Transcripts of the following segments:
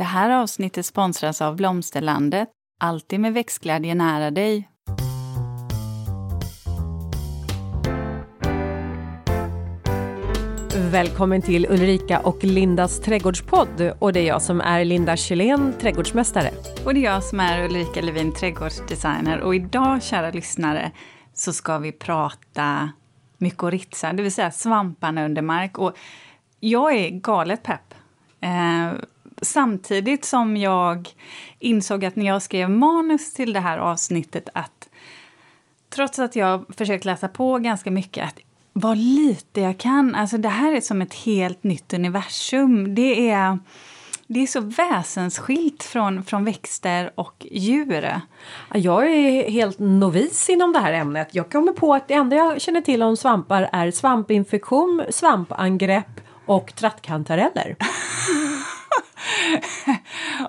Det här avsnittet sponsras av Blomsterlandet. Alltid med växtglädje nära dig. Välkommen till Ulrika och Lindas trädgårdspodd. Och det är jag som är Linda Kjellén, trädgårdsmästare. Och det är jag som är Ulrika Levin, trädgårdsdesigner. Och idag, kära lyssnare, så ska vi prata mykorrhiza, det vill säga svamparna under mark. Och jag är galet pepp. Eh, samtidigt som jag insåg att när jag skrev manus till det här avsnittet att trots att jag försökt läsa på ganska mycket, att vad lite jag kan. Alltså det här är som ett helt nytt universum. Det är, det är så väsensskilt från, från växter och djur. Jag är helt novis inom det här ämnet. Jag kommer på att det enda jag känner till om svampar är svampinfektion, svampangrepp och trattkantareller.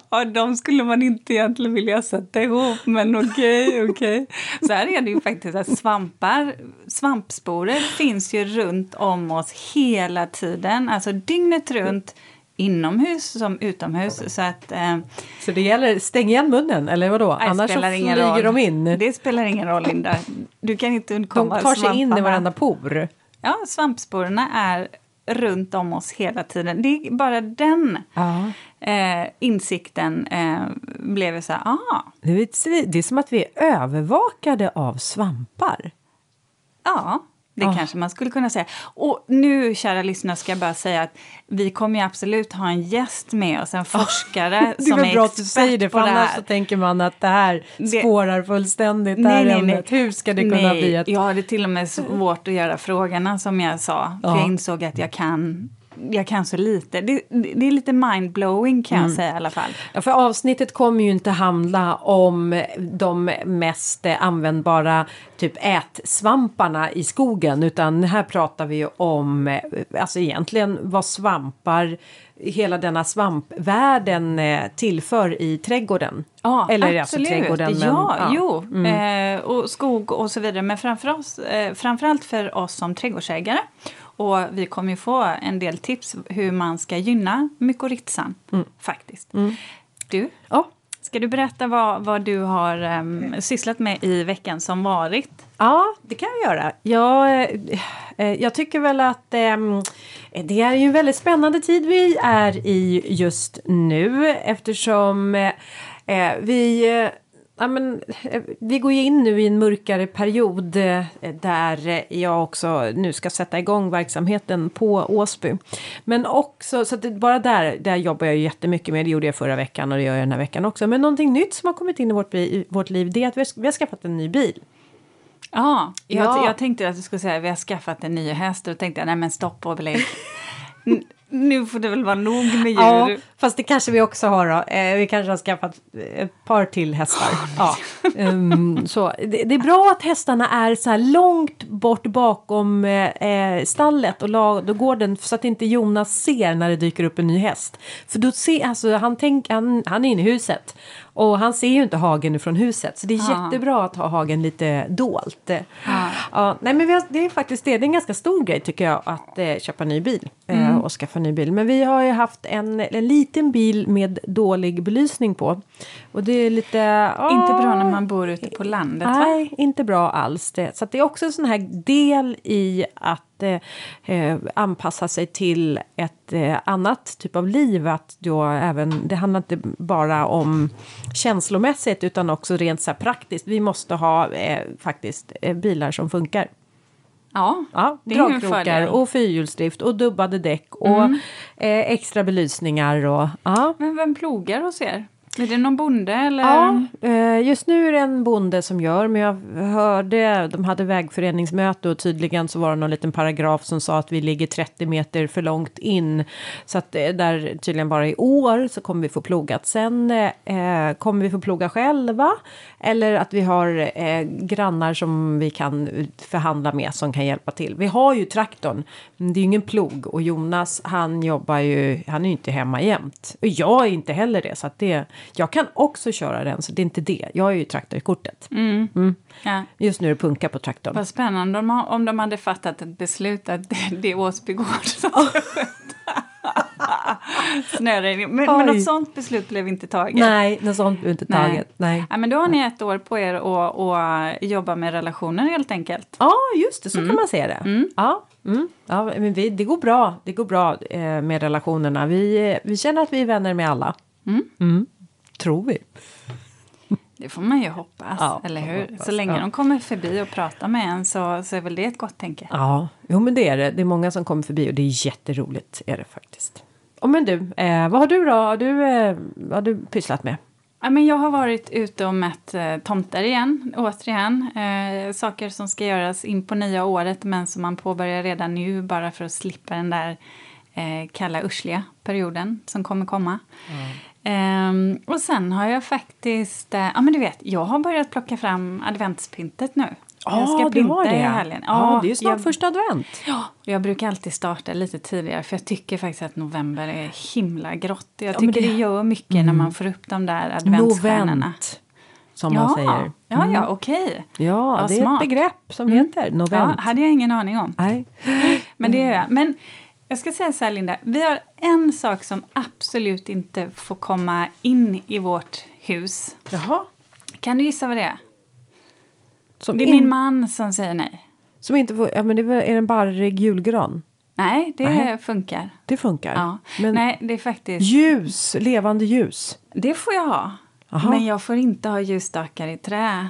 ja, de skulle man inte egentligen vilja sätta ihop, men okej, okay, okej. Okay. Så här är det ju faktiskt att svampar, svampsporer finns ju runt om oss hela tiden, alltså dygnet runt inomhus som utomhus. Så, att, eh, så det gäller, stäng igen munnen eller vadå? Nej, Annars så flyger roll. de in. Det spelar ingen roll Linda. Du kan inte undkomma De tar sig in i varenda por. Ja, svampsporerna är runt om oss hela tiden. Det är bara den ja. eh, insikten eh, blev så här, ah. Det är, det är som att vi är övervakade av svampar. Ja, det oh. kanske man skulle kunna säga. Och nu, kära lyssnare, ska jag bara säga att vi kommer ju absolut ha en gäst med oss, en forskare oh. som är, är bra att du säger det, för annars så tänker man att det här spårar fullständigt det här nej, nej. Hur ska det kunna nej. bli? Ett... Jag hade till och med svårt att göra frågorna som jag sa, för jag insåg att jag kan jag kan så lite. Det, det är lite mindblowing kan mm. jag säga i alla fall. Ja, för avsnittet kommer ju inte handla om de mest användbara typ ätsvamparna i skogen utan här pratar vi ju om alltså egentligen vad svampar hela denna svampvärlden eh, tillför i trädgården. Ja, Eller alltså absolut. Alltså trädgården, men, ja, ja. Jo, mm. eh, och skog och så vidare. Men framför oss, eh, framförallt för oss som trädgårdsägare och vi kommer ju få en del tips hur man ska gynna mykorrhizan, mm. faktiskt. Mm. Du, ja. ska du berätta vad, vad du har um, sysslat med i veckan som varit? Ja, det kan jag göra. Jag, eh, jag tycker väl att eh, det är ju en väldigt spännande tid vi är i just nu eftersom eh, vi Ja, men, eh, vi går ju in nu i en mörkare period eh, där jag också nu ska sätta igång verksamheten på Åsby. Men också, så det, bara där, där jobbar jag ju jättemycket med, det gjorde jag förra veckan och det gör jag den här veckan också. Men någonting nytt som har kommit in i vårt, i vårt liv det är att vi har, vi har skaffat en ny bil. Ah, jag, ja, jag tänkte att du skulle säga att vi har skaffat en ny häst och då tänkte jag nej men stopp och belägg. nu får det väl vara nog med djur. Ja, fast det kanske vi också har då. Eh, vi kanske har skaffat ett par till hästar. ja. Um, så det, det, är bra att hästarna är så här långt bort bakom eh, stallet och lag, då går den så att inte Jonas ser när det dyker upp en ny häst. För då ser, alltså han, tänk, han, han är inne i huset och han ser ju inte hagen från huset så det är ja. jättebra att ha hagen lite dolt. Ja. ja nej men har, det är faktiskt det, det är en ganska stor grej tycker jag att eh, köpa ny bil eh, mm. och skaffa ny bil. Men vi har ju haft en, en liten bil med dålig belysning på. Och det är lite... Inte bra när man bor ute på landet Nej, va? inte bra alls. Det. Så det är också en sån här del i att eh, anpassa sig till ett eh, annat typ av liv. Att då även, det handlar inte bara om känslomässigt utan också rent så praktiskt. Vi måste ha eh, faktiskt eh, bilar som funkar. Ja, ja det dragkrokar och fyrhjulsdrift och dubbade däck och mm. eh, extra belysningar. Och, ja. Men vem plogar hos er? Är det någon bonde eller? Ja, eh, just nu är det en bonde som gör, men jag hörde, de hade vägföreningsmöte och tydligen så var det någon liten paragraf som sa att vi ligger 30 meter för långt in. Så att eh, där tydligen bara i år så kommer vi få plogat. Sen eh, eh, kommer vi få ploga själva eller att vi har eh, grannar som vi kan förhandla med som kan hjälpa till. Vi har ju traktorn, men det är ju ingen plog och Jonas han jobbar ju, han är ju inte hemma jämt. Och jag är inte heller det så att det jag kan också köra den, så det är inte det. Jag har ju traktorkortet. Mm. Mm. Ja. Just nu är det punka på traktorn. Vad spännande om, om de hade fattat ett beslut att det, det är Åsbygård som ska sköta. snöregn. Men, men något sånt beslut blev inte taget. Nej, något sånt blev inte taget. Nej. Nej. Ja, men då har ni ett år på er att, att jobba med relationer helt enkelt. Ja, just det, så kan man se det. Mm. Ja, mm. ja men vi, det går bra. Det går bra eh, med relationerna. Vi, eh, vi känner att vi är vänner med alla. Mm. Tror vi. Det får man ju hoppas, Ja, eller hur? hoppas, så länge ja. de kommer förbi och pratar med en så, så är väl det ett gott tänke. Ja, jo men det är det. Det är många som kommer förbi och det är jätteroligt är det faktiskt. Och men du, eh, vad har du då? Har du, eh, vad har du pysslat med? Ja, men jag har varit ute och mätt eh, tomtar igen, återigen. Eh, saker som ska göras in på nya året men som man påbörjar redan nu bara för att slippa den där eh, kalla ursliga perioden som kommer komma. Ehm, och sen har jag faktiskt, eh, ja men du vet, jag har börjat plocka fram adventspyntet nu. jag ska du har pynta det. i helgen. Ja, det är ju snart jag, första advent. Ja, jag brukar alltid starta lite tidigare för jag tycker faktiskt att november är himla grått. Jag tycker det- Mm. det gör mycket när man får upp de där adventsstjärnorna. Novent, som man säger. Ja, ja, okej. Ja, Ja, det är ett smart. begrepp som heter Ja, novent. hade jag ingen aning om. Nej. Men det jag. Men jag ska säga så här, Linda. Vi har en sak som absolut inte får komma in i vårt hus. Jaha. Kan du gissa vad det är? Som, Det är in, min man som säger nej. som inte får, ja men det är är det en barrig julgran? Nej, det Nej. funkar. Det funkar. Ja. Men Nej, det är faktiskt... ljus, levande ljus. Det får jag ha. Aha. Men jag får inte ha ljusstakar i trä.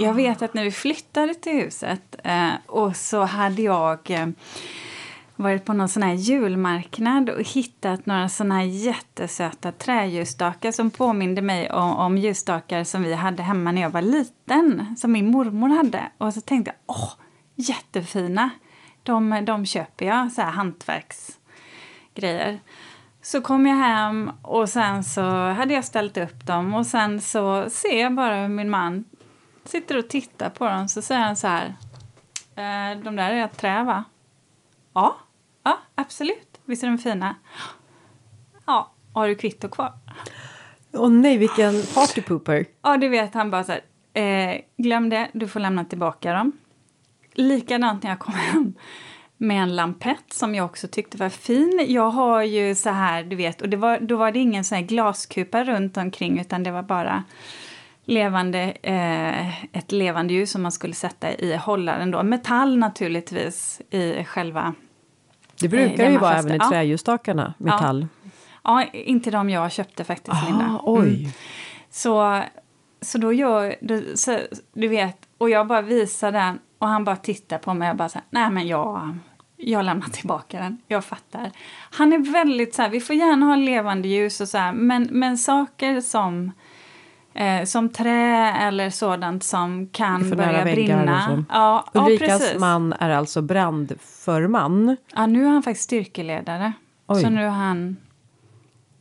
Jag vet att när vi flyttade till huset eh, och så hade jag eh, varit på någon sån här julmarknad och hittat några såna här jättesöta träljusstakar som påminde mig om, om ljusstakar som vi hade hemma när jag var liten, som min mormor hade. Och så tänkte jag, åh, jättefina! De, de köper jag, så här hantverksgrejer. Så kom jag hem och sen så hade jag ställt upp dem och sen så ser jag bara hur min man sitter och tittar på dem så säger han så här. "Eh, De där är ett trä va? Ja, ja absolut. Visst är de fina? Ja, har du kvitto kvar? Åh nej, vilken partypooper. Ja, du vet han bara så här. Eh, glöm det, du får lämna tillbaka dem. Likadant när jag kom hem med en lampett som jag också tyckte var fin. Jag har ju så här, du vet, och det var, då var det ingen sån här glaskupa runt omkring utan det var bara levande, eh, ett levande ljus som man skulle sätta i hållaren då. Metall naturligtvis i själva Det brukar Eh, ju vara fäste- även i ja. träljusstakarna, metall. Ja, inte de jag köpte faktiskt, Linda. Ah, oj. Så, så då gör... Då, så, du vet, och jag bara visar den och han bara tittar på mig och bara så här, nej men jag, jag lämnar tillbaka den. Jag fattar. Han är väldigt så här, vi får gärna ha levande ljus och så här, men, men saker som Eh, som trä eller sådant som kan För börja brinna. Ja, ja, Ulrikas precis. man är alltså brandförman. Ja, nu är han faktiskt styrkeledare. Oj. Så nu är han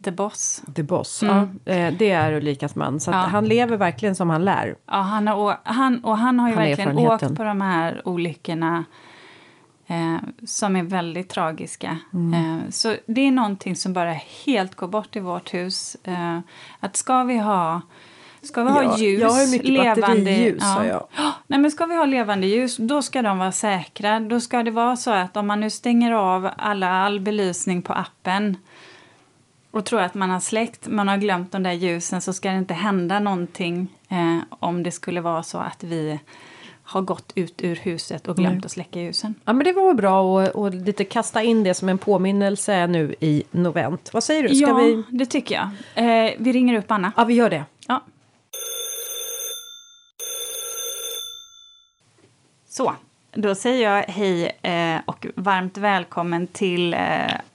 the boss. The boss. Mm. Ja, eh, det är Ulrikas man. Så Ja. han lever verkligen som han lär. Ja, han har, han, och han har ju Han verkligen åkt på de här olyckorna eh, som är väldigt tragiska. Mm. Eh, så det är någonting som bara helt går bort i vårt hus. Eh, att ska vi ha Ska vi ha Ja, ljus, jag har mycket levande... batteriljus, har jag. Nej, men ska vi ha levande ljus, då ska de vara säkra. Då ska det vara så att om man nu stänger av alla, all belysning på appen och tror att man har släckt, man har glömt de där ljusen så ska det inte hända någonting eh, om det skulle vara så att vi har gått ut ur huset och glömt Nej. att släcka ljusen. Ja, men det var bra att och lite kasta in det som en påminnelse nu i novent. Vad säger du? Ska ja, vi? det tycker jag. Eh, vi ringer upp Anna. Ja, vi gör det. Ja. Så, då säger jag hej eh, och varmt välkommen till eh,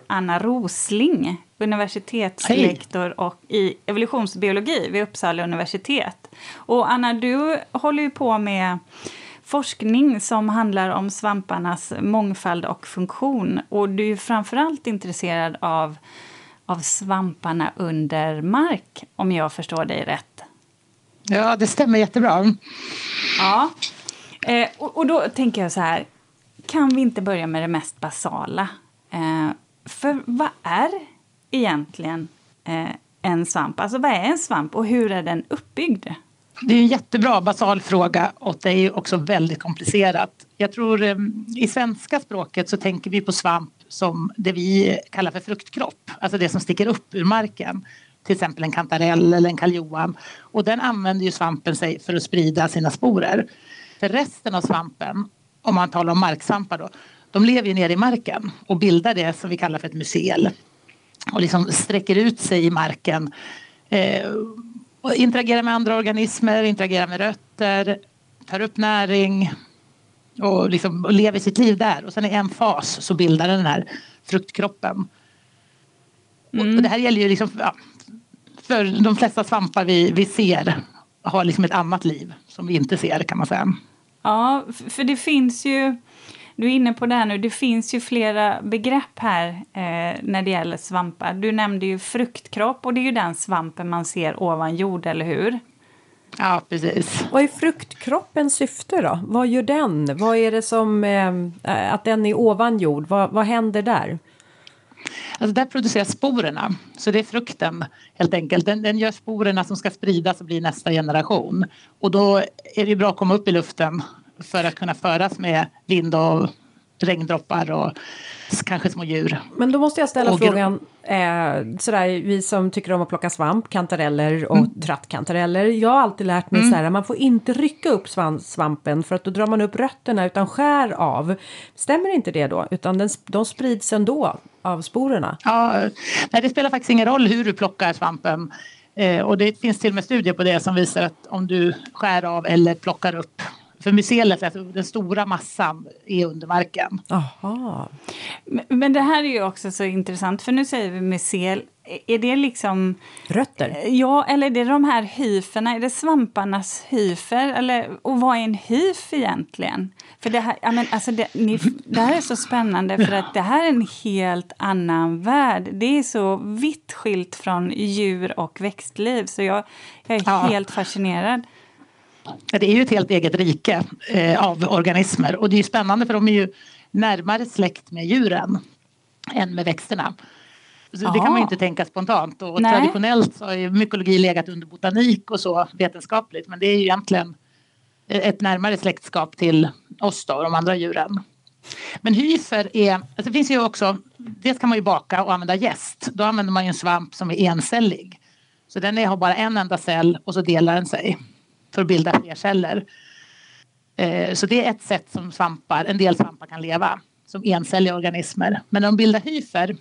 Anna Rosling, universitetslektor och i evolutionsbiologi vid Uppsala universitet. Och Anna, du håller ju på med forskning som handlar om svamparnas mångfald och funktion. Och du är framförallt intresserad av, av svamparna under mark, om jag förstår dig rätt. Ja, det stämmer jättebra. Ja. Eh, och, och då tänker jag så här, kan vi inte börja med det mest basala? Eh, för vad är egentligen eh, en svamp? Alltså vad är en svamp och hur är den uppbyggd? Det är en jättebra basal fråga och det är också väldigt komplicerat. Jag tror ehm, i svenska språket så tänker vi på svamp som det vi kallar för fruktkropp, alltså det som sticker upp ur marken. Till exempel en kantarell eller en karljohan. Och den använder ju svampen sig för att sprida sina sporer. För resten av svampen, om man talar om marksvampar då, de lever ju nere i marken och bildar det som vi kallar för ett mycel. Och liksom sträcker ut sig i marken. Eh, och interagerar med andra organismer, interagerar med rötter, tar upp näring och, liksom, och lever sitt liv där. Och sen i en fas så bildar den här fruktkroppen. Mm. Och det här gäller ju liksom, ja, för de flesta svampar vi, vi ser har liksom ett annat liv som vi inte ser kan man säga. Ja, för det finns ju, du är inne på det här nu, det finns ju flera begrepp här eh, när det gäller svampar. Du nämnde ju fruktkropp och det är ju den svampen man ser ovan jord, eller hur? Ja, precis. Vad är fruktkroppens syfte då? Vad gör den? Vad är det som, eh, att den är ovan jord, vad, vad händer där? Alltså där produceras sporerna, så det är frukten helt enkelt. Den, den gör sporerna som ska spridas och bli nästa generation. Och då är det bra att komma upp i luften för att kunna föras med vind och regndroppar och kanske små djur. Men då måste jag ställa och frågan, eh, sådär, vi som tycker om att plocka svamp, kantareller och mm. trattkantareller. Jag har alltid lärt mig mm. såhär, man får inte rycka upp svampen för att då drar man upp rötterna utan skär av. Stämmer inte det då? Utan den, de sprids ändå av sporerna? Ja, nej, det spelar faktiskt ingen roll hur du plockar svampen. Eh, och det finns till och med studier på det som visar att om du skär av eller plockar upp för mycelet, alltså den stora massan, är under marken. Aha. Men det här är ju också så intressant, för nu säger vi mycel. Är det liksom... Rötter? Ja, eller är det de här hyferna? Är det svamparnas hyfer? Eller, och vad är en hyf egentligen? För det här, ja, men alltså det, ni, det här är så spännande, för att det här är en helt annan värld. Det är så vitt skilt från djur och växtliv, så jag, jag är ja. helt fascinerad. Det är ju ett helt eget rike eh, av organismer och det är spännande för de är ju närmare släkt med djuren än med växterna. Så det kan man inte tänka spontant och Nej. traditionellt så har ju mykologi legat under botanik och så vetenskapligt men det är ju egentligen Eh, ett närmare släktskap till oss då och de andra djuren. Men hyfer är, alltså det finns ju också, dels kan man ju baka och använda jäst. Då använder man ju en svamp som är encellig. Så den har bara en enda cell och så delar den sig för att bilda fler celler. Eh, så det är ett sätt som svampar, en del svampar kan leva som encelliga organismer. Men när de bildar hyfer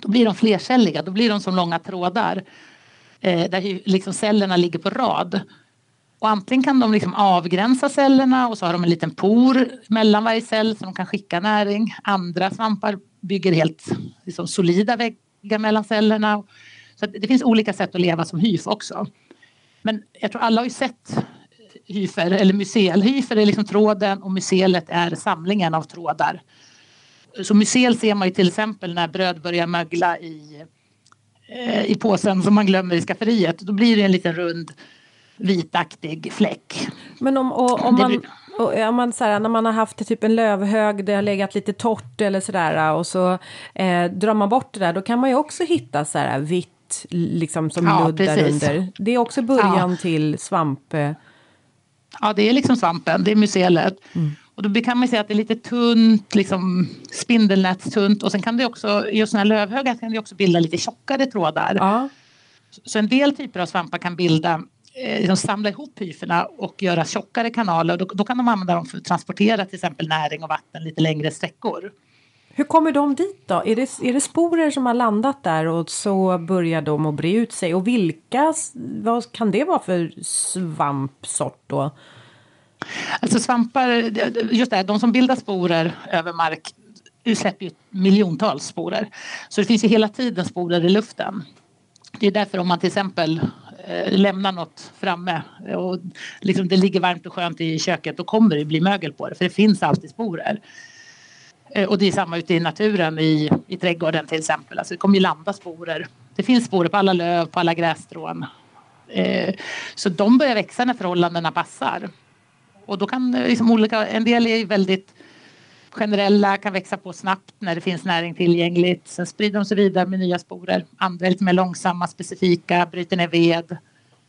då blir de flercelliga, då blir de som långa trådar eh, där liksom cellerna ligger på rad. Och antingen kan de liksom avgränsa cellerna och så har de en liten por mellan varje cell så de kan skicka näring. Andra svampar bygger helt liksom, solida väggar mellan cellerna. Så det finns olika sätt att leva som hyf också. Men jag tror alla har ju sett hyfer eller mycel. Hyfer är liksom tråden och mycelet är samlingen av trådar. Så mycel ser man ju till exempel när bröd börjar mögla i, eh, i påsen som man glömmer i skafferiet. Då blir det en liten rund vitaktig fläck. Men om, och, om man, och, om man så här, när man har haft typ en lövhög, det har legat lite torrt eller sådär och så eh, drar man bort det där, då kan man ju också hitta så här vitt liksom som ja, ludd där under. Det är också början ja. till svamp... Ja, det är liksom svampen, det är mycelet. Mm. Och då kan man säga att det är lite tunt, liksom spindelnätstunt och sen kan det också, i sådana här lövhögar kan det också bilda lite tjockare trådar. Ja. Så en del typer av svampar kan bilda eh, liksom samla ihop hyferna och göra tjockare kanaler. Då, då kan de använda dem för att transportera till exempel näring och vatten lite längre sträckor. Hur kommer de dit då? Är det, är det sporer som har landat där och så börjar de att bre ut sig? Och vilka, vad kan det vara för svampsort då? Alltså svampar, just det, de som bildar sporer över mark släpper ju miljontals sporer. Så det finns ju hela tiden sporer i luften. Det är därför om man till exempel Eh, lämna lämnar något framme och liksom det ligger varmt och skönt i köket då kommer det bli mögel på det för det finns alltid sporer. Eh, och det är samma ute i naturen i, i trädgården till exempel. Alltså det kommer ju landa sporer. Det finns sporer på alla löv, på alla grässtrån. Eh, så de börjar växa när förhållandena passar. Och då kan liksom olika, en del är väldigt generella, kan växa på snabbt när det finns näring tillgängligt. Sen sprider de sig vidare med nya sporer. Andra är lite mer långsamma, specifika, bryter ner ved,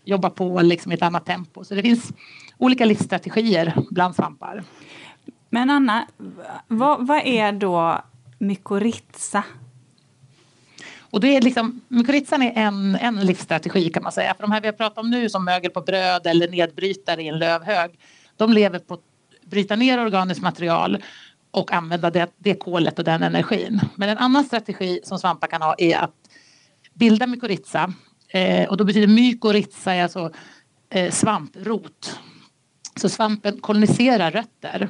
jobbar på liksom i ett annat tempo. Så det finns olika livsstrategier bland svampar. Men Anna, vad, vad är då mykorrhiza? Och då är liksom, mykorrhizan är en, en livsstrategi kan man säga. För de här vi har pratat om nu som mögel på bröd eller nedbrytare i en lövhög. De lever på att bryta ner organiskt material och använda det, det kolet och den energin. Men en annan strategi som svampar kan ha är att bilda mykorrhiza. Eh, och då betyder mykorrhiza alltså eh, svamprot. Så svampen koloniserar rötter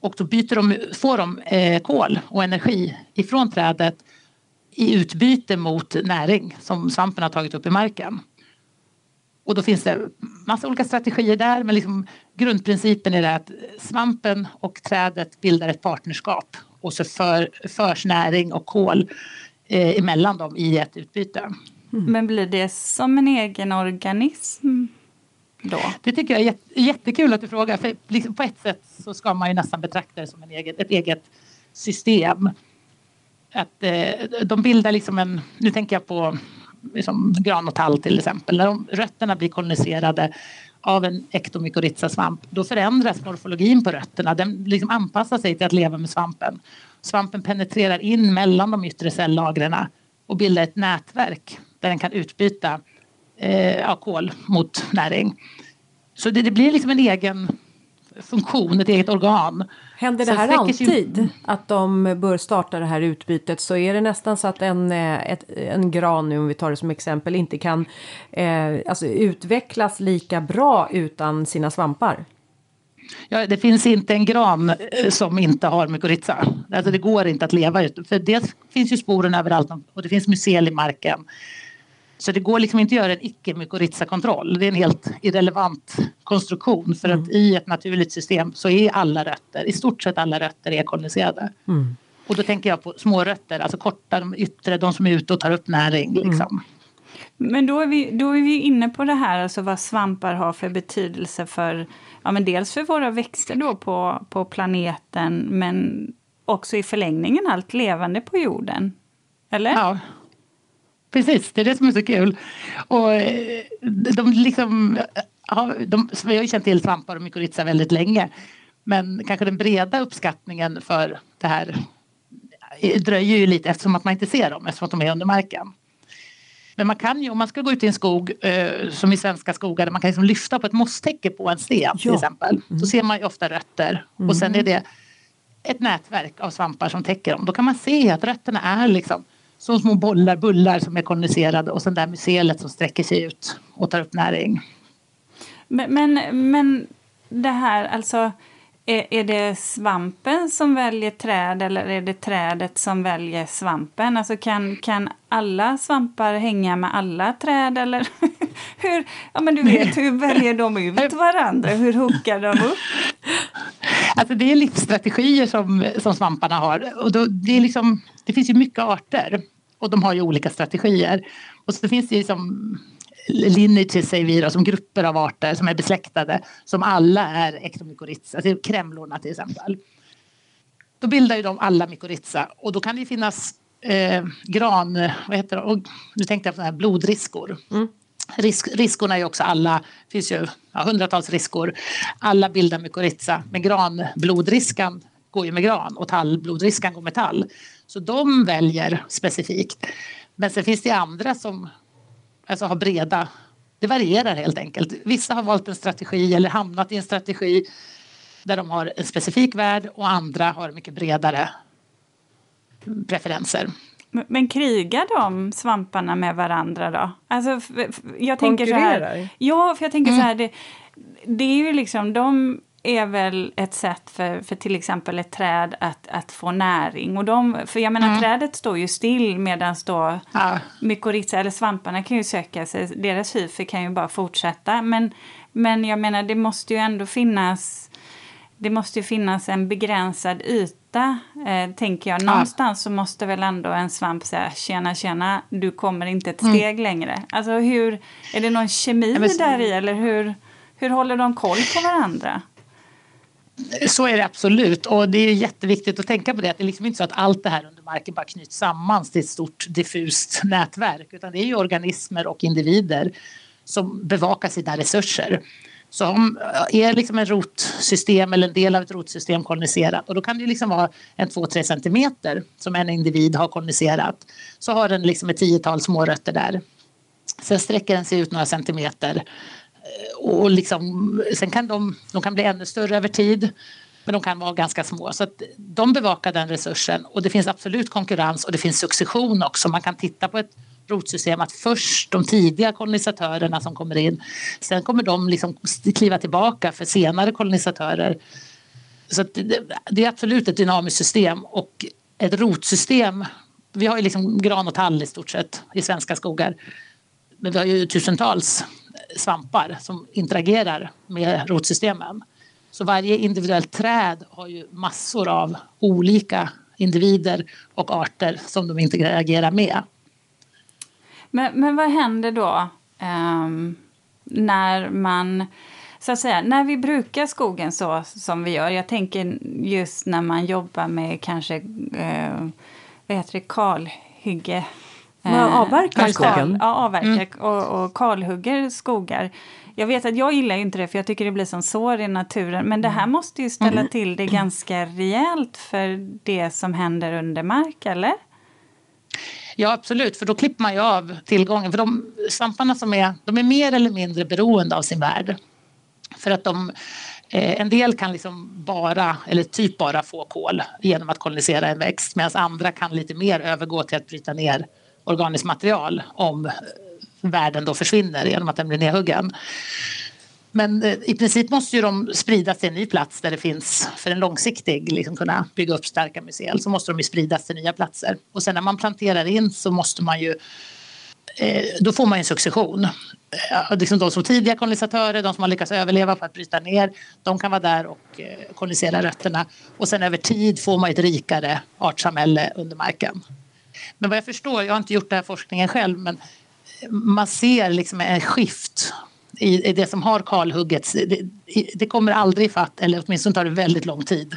och då byter de, får de eh, kol och energi ifrån trädet i utbyte mot näring som svampen har tagit upp i marken. Och då finns det massa olika strategier där men liksom grundprincipen är det att svampen och trädet bildar ett partnerskap och så för, förs näring och kol eh, emellan dem i ett utbyte. Mm. Men blir det som en egen organism? Då? Det tycker jag är jättekul att du frågar. För liksom på ett sätt så ska man ju nästan betrakta det som en eget, ett eget system. Att, eh, de bildar liksom en, nu tänker jag på liksom, gran och tall till exempel. När de, rötterna blir koloniserade av en ektomykorrhizasvamp då förändras morfologin på rötterna. Den liksom anpassar sig till att leva med svampen. Svampen penetrerar in mellan de yttre cellagren och bildar ett nätverk där den kan utbyta eh, ja, kol mot näring. Så det, det, blir liksom en egen funktion, ett eget organ. Händer det här alltid? Ju... Att de bör starta det här utbytet så är det nästan så att en, eh, ett, en gran, nu om vi tar det som exempel, inte kan eh, alltså utvecklas lika bra utan sina svampar? Ja, det finns inte en gran eh, som inte har mykorrhiza. Alltså det går inte att leva ut. För dels finns ju sporerna överallt och det finns mycel i marken. Så det går liksom inte att göra en icke-mykorrhiza-kontroll. Det är en helt irrelevant konstruktion för mm. att i ett naturligt system så är alla rötter, i stort sett alla rötter är koloniserade. Mm. Och då tänker jag på små rötter, alltså korta, de yttre, de som är ute och tar upp näring. Mm. Liksom. Mm. Men då är, vi, då är vi inne på det här, alltså vad svampar har för betydelse för, ja men dels för våra växter då på, på planeten, men också i förlängningen allt levande på jorden. Eller? Ja, Precis, det är det som är så kul. Och eh, de liksom, ja, de, vi har ju känt till svampar och mykorrhiza väldigt länge. Men kanske den breda uppskattningen för det här eh, dröjer ju lite eftersom att man inte ser dem eftersom att de är under marken. Men man kan ju, om man ska gå ut i en skog eh, som i svenska skogar där man kan liksom lyfta på ett mosstäcke på en sten ja. till exempel. Mm. Så ser man ju ofta rötter mm. och sen är det ett nätverk av svampar som täcker dem. Då kan man se att rötterna är liksom som små bollar, bullar som är kondenserade och sen där mycelet som sträcker sig ut och tar upp näring. Men, men, men det här, alltså är, är det svampen som väljer träd eller är det trädet som väljer svampen? Alltså kan, kan alla svampar hänga med alla träd eller hur, ja men du vet, hur väljer de ut varandra? Hur hookar de upp? Alltså det är livsstrategier som, som svamparna har och då, det, är liksom, det finns ju mycket arter och de har ju olika strategier. Och så finns det ju som lineages säger vi då, som grupper av arter som är besläktade som alla är ektomykorrhiza, alltså krämlorna till exempel. Då bildar ju de alla mykorrhiza och då kan det finnas eh, gran, vad heter det, och nu tänkte jag på här blodriskor. Mm. Risk, riskorna är ju också alla, det finns ju ja, hundratals riskor. Alla bildar mykorrhiza, men granblodriskan går ju med gran och tallblodriskan går med tall. Så de väljer specifikt. Men sen finns det andra som alltså, har breda... Det varierar helt enkelt. Vissa har valt en strategi eller hamnat i en strategi där de har en specifik värld och andra har mycket bredare preferenser. Men, krigar de svamparna med varandra då? Alltså, jag tänker så här, Ja, för jag tänker mm. så här, det, det är ju liksom de är väl ett sätt för, för till exempel ett träd att, att få näring. Och de, för jag menar, mm. trädet står ju still medan då ja. mykorrhiza eller svamparna kan ju söka sig, deras hyfer kan ju bara fortsätta. Men, men jag menar, det måste ju ändå finnas det måste ju finnas en begränsad yta, eh, tänker jag. Någonstans ja. så måste väl ändå en svamp säga tjena, tjena, du kommer inte ett mm. steg mm. längre. Alltså hur, är det någon kemi ja, där i eller hur, hur håller de koll på varandra? Så är det absolut och det är jätteviktigt att tänka på det att det är liksom inte så att allt det här under marken bara knyts samman till ett stort diffust nätverk utan det är ju organismer och individer som bevakar sina resurser. Så om, är liksom en rotsystem eller en del av ett rotsystem koloniserat och då kan det liksom vara en 2-3 centimeter som en individ har koloniserat. Så har den liksom ett tiotal små rötter där. Sen sträcker den sig ut några centimeter och liksom, sen kan de, de kan bli ännu större över tid men de kan vara ganska små. Så att de bevakar den resursen och det finns absolut konkurrens och det finns succession också. Man kan titta på ett rotsystem att först de tidiga kolonisatörerna som kommer in, sen kommer de liksom kliva tillbaka för senare kolonisatörer. Så det, det, är absolut ett dynamiskt system och ett rotsystem. Vi har ju liksom gran och tall i stort sett i svenska skogar. Men vi har ju tusentals svampar som interagerar med rotsystemen. Så varje individuellt träd har ju massor av olika individer och arter som de interagerar med. Men, men vad händer då um, när man så att säga, när vi brukar skogen så som vi gör, jag tänker just när man jobbar med kanske, eh, vad heter det, kalhygge. Man avverkar skogen? Ja, avverkar mm. och, och kalhugger skogar. Jag vet att jag gillar inte det för jag tycker det blir som sår i naturen. Men det här mm. måste ju ställa mm. till det ganska rejält för det som händer under mark, eller? Ja absolut, för då klipper man ju av tillgången. För de svamparna som är, de är mer eller mindre beroende av sin värld. För att de, eh, en del kan liksom bara, eller typ bara få kol genom att kolonisera en växt medan andra kan lite mer övergå till att bryta ner organiskt material om eh, världen då försvinner genom att den blir nedhuggen. Men eh, i princip måste ju de spridas till en ny plats där det finns, för en långsiktig, liksom kunna bygga upp starka museer, så måste de ju spridas till nya platser. Och sen när man planterar in så måste man ju eh, då får man en succession. Liksom de som tidiga kolonisatörer, de som har lyckats överleva på att bryta ner, de kan vara där och kolonisera rötterna. Och sen över tid får man ett rikare artsamhälle under marken. Men vad jag förstår, jag har inte gjort den här forskningen själv, men man ser liksom en skift i, i det som har kalhuggets. Det, det kommer aldrig ifatt, eller åtminstone tar det väldigt lång tid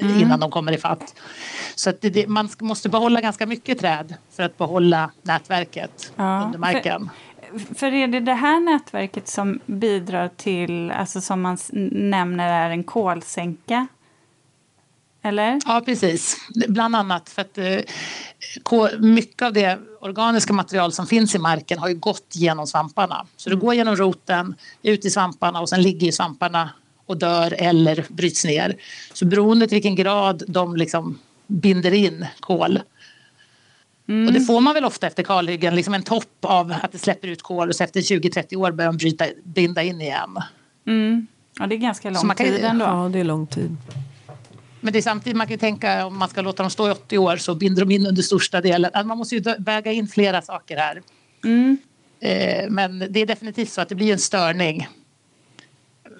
mm. innan de kommer ifatt. Så att det, man måste behålla ganska mycket träd för att behålla nätverket ja, under marken. För, för är det det här nätverket som bidrar till, alltså som man nämner är en kolsänka? Eller? Ja, precis. Bland annat för att eh, mycket av det organiska material som finns i marken har ju gått genom svamparna. Så det går genom roten, ut i svamparna och sen ligger ju svamparna och dör eller bryts ner. Så beroende på vilken grad de liksom binder in kol Mm. Och det får man väl ofta efter kalhyggen, liksom en topp av att det släpper ut kol och så efter 20-30 år börjar de bryta, binda in igen. Mm. Ja, det är ganska lång kan, tid ändå. Ja, det är lång tid. Men det är samtidigt man kan tänka om man ska låta dem stå i 80 år så binder de in under största delen. Alltså man måste ju väga in flera saker här. Mm. Eh, men det är definitivt så att det blir en störning.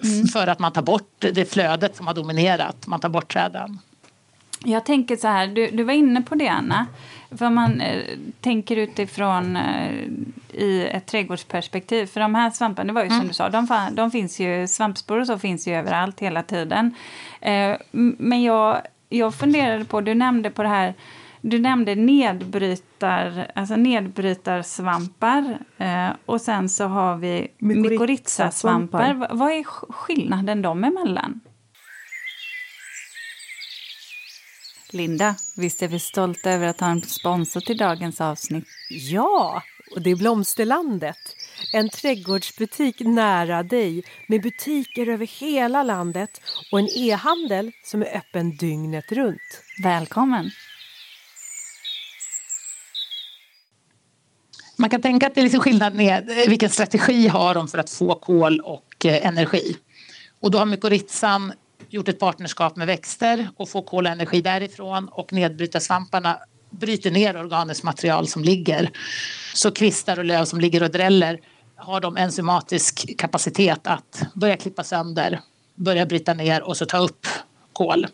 Mm. För att man tar bort det flödet som har dominerat. Man tar bort träden. Jag tänker så här, du, du var inne på det Anna. För man eh, tänker utifrån eh, i ett trädgårdsperspektiv. För de här svamparna, det var ju mm. som du sa, de, de, finns ju, svampspår och så finns ju överallt hela tiden. Eh, men jag, jag funderade på, du nämnde på det här, du nämnde nedbrytar, alltså nedbrytarsvampar eh, och sen så har vi mykorrhizasvampar. Vad är skillnaden dem emellan? Linda, visst är vi stolta över att ha en sponsor till dagens avsnitt? Ja, och det är Blomsterlandet. En trädgårdsbutik nära dig med butiker över hela landet och en e-handel som är öppen dygnet runt. Välkommen! Man kan tänka att det är liksom skillnad med vilken strategi har de för att få kol och eh, energi. Och då har mykorrhizan gjort ett partnerskap med växter och får kol och energi därifrån och nedbrytarsvamparna bryter ner organiskt material som ligger. Så kvistar och löv som ligger och dräller har de enzymatisk kapacitet att börja klippa sönder, börja bryta ner och så ta upp kol.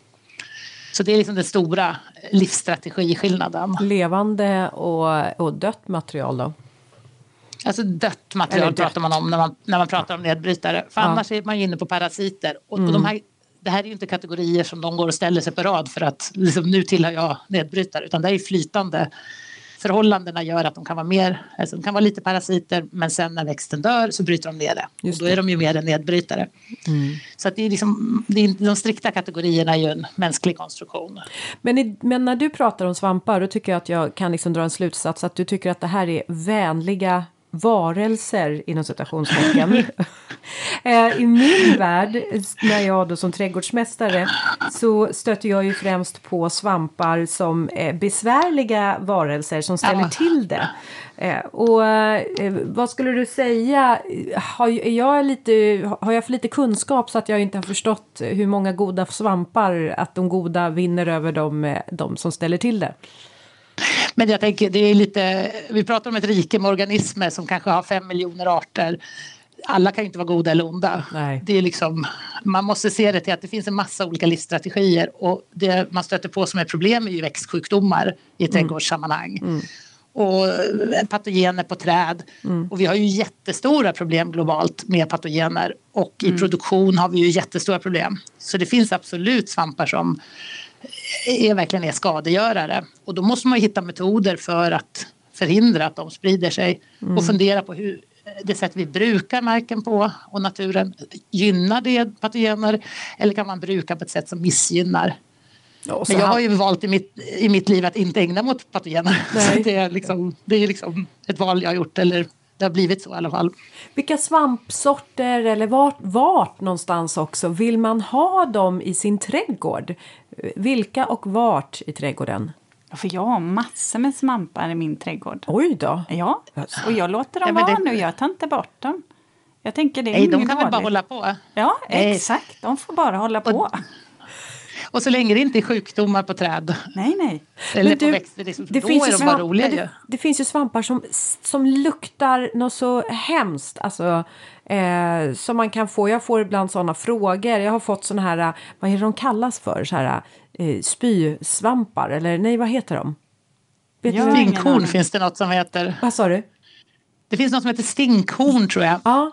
Så det är liksom den stora livsstrategiskillnaden. Levande och, och dött material då? Alltså dött material pratar man om när man, när man pratar om nedbrytare. För ja. annars är man inne på parasiter. Och, mm. och de här det här är inte kategorier som de går och ställer sig på rad för att liksom, nu tillhör jag nedbrytare utan det är flytande förhållandena gör att de kan vara mer, alltså de kan vara lite parasiter men sen när växten dör så bryter de ner det. Just och då är de ju mer en nedbrytare. Så att det är liksom, det är, de strikta kategorierna är ju en mänsklig konstruktion. Men, i, men när du pratar om svampar, då tycker jag att jag kan liksom dra en slutsats att du tycker att det här är vänliga varelser inom citationstecken. Eh, I min värld, när jag då som trädgårdsmästare, så stöter jag ju främst på svampar som eh, besvärliga varelser som ställer Ja. till det. Eh, och vad skulle du säga, har, jag lite, har jag för lite kunskap så att jag inte har förstått hur många goda svampar, att de goda vinner över de, de som ställer till det? Men jag tänker, det är lite, vi pratar om ett rike med organismer som kanske har fem miljoner arter. Alla kan ju inte vara goda eller onda. Nej. Det är liksom, man måste se det till att det finns en massa olika livsstrategier och det man stöter på som är problem är ju växtsjukdomar i ett trädgårdssammanhang. Och eh, patogener på träd. Och vi har ju jättestora problem globalt med patogener och i produktion har vi ju jättestora problem. Så det finns absolut svampar som är verkligen är skadegörare. Och då måste man hitta metoder för att förhindra att de sprider sig och fundera på hur det sätt vi brukar marken på och naturen gynnar det patogener eller kan man bruka på ett sätt som missgynnar. Men jag har ju valt i mitt, i mitt liv att inte ägna mig åt patogener. Så det är, liksom, det är liksom ett val jag har gjort eller det har blivit så i alla fall. Vilka svampsorter eller vart, vart någonstans också vill man ha dem i sin trädgård? Vilka och vart i trädgården? Ja, För jag har massor med svampar i min trädgård. Oj då! Ja, och jag låter dem Ja, vara det- nu. Jag tar inte bort dem. Jag tänker det är Nej, de kan väl bara hålla på. Ja, Nej. exakt. De får bara hålla på. Och så länge det inte är sjukdomar på träd Nej, nej. eller Men på du, växter, det, det då finns är ju de bara roliga ju. det, det finns ju svampar som, som luktar något så hemskt. Alltså, eh, som man kan få. Jag får ibland sådana frågor. Jag har fått sådana här, eh, vad är det de kallas för? Så här, eh, spysvampar, eller nej, vad heter de? Vet Ja. Stinkhorn finns det något som heter. Vad sa du? Det finns något som heter stinkhorn tror jag. Ja,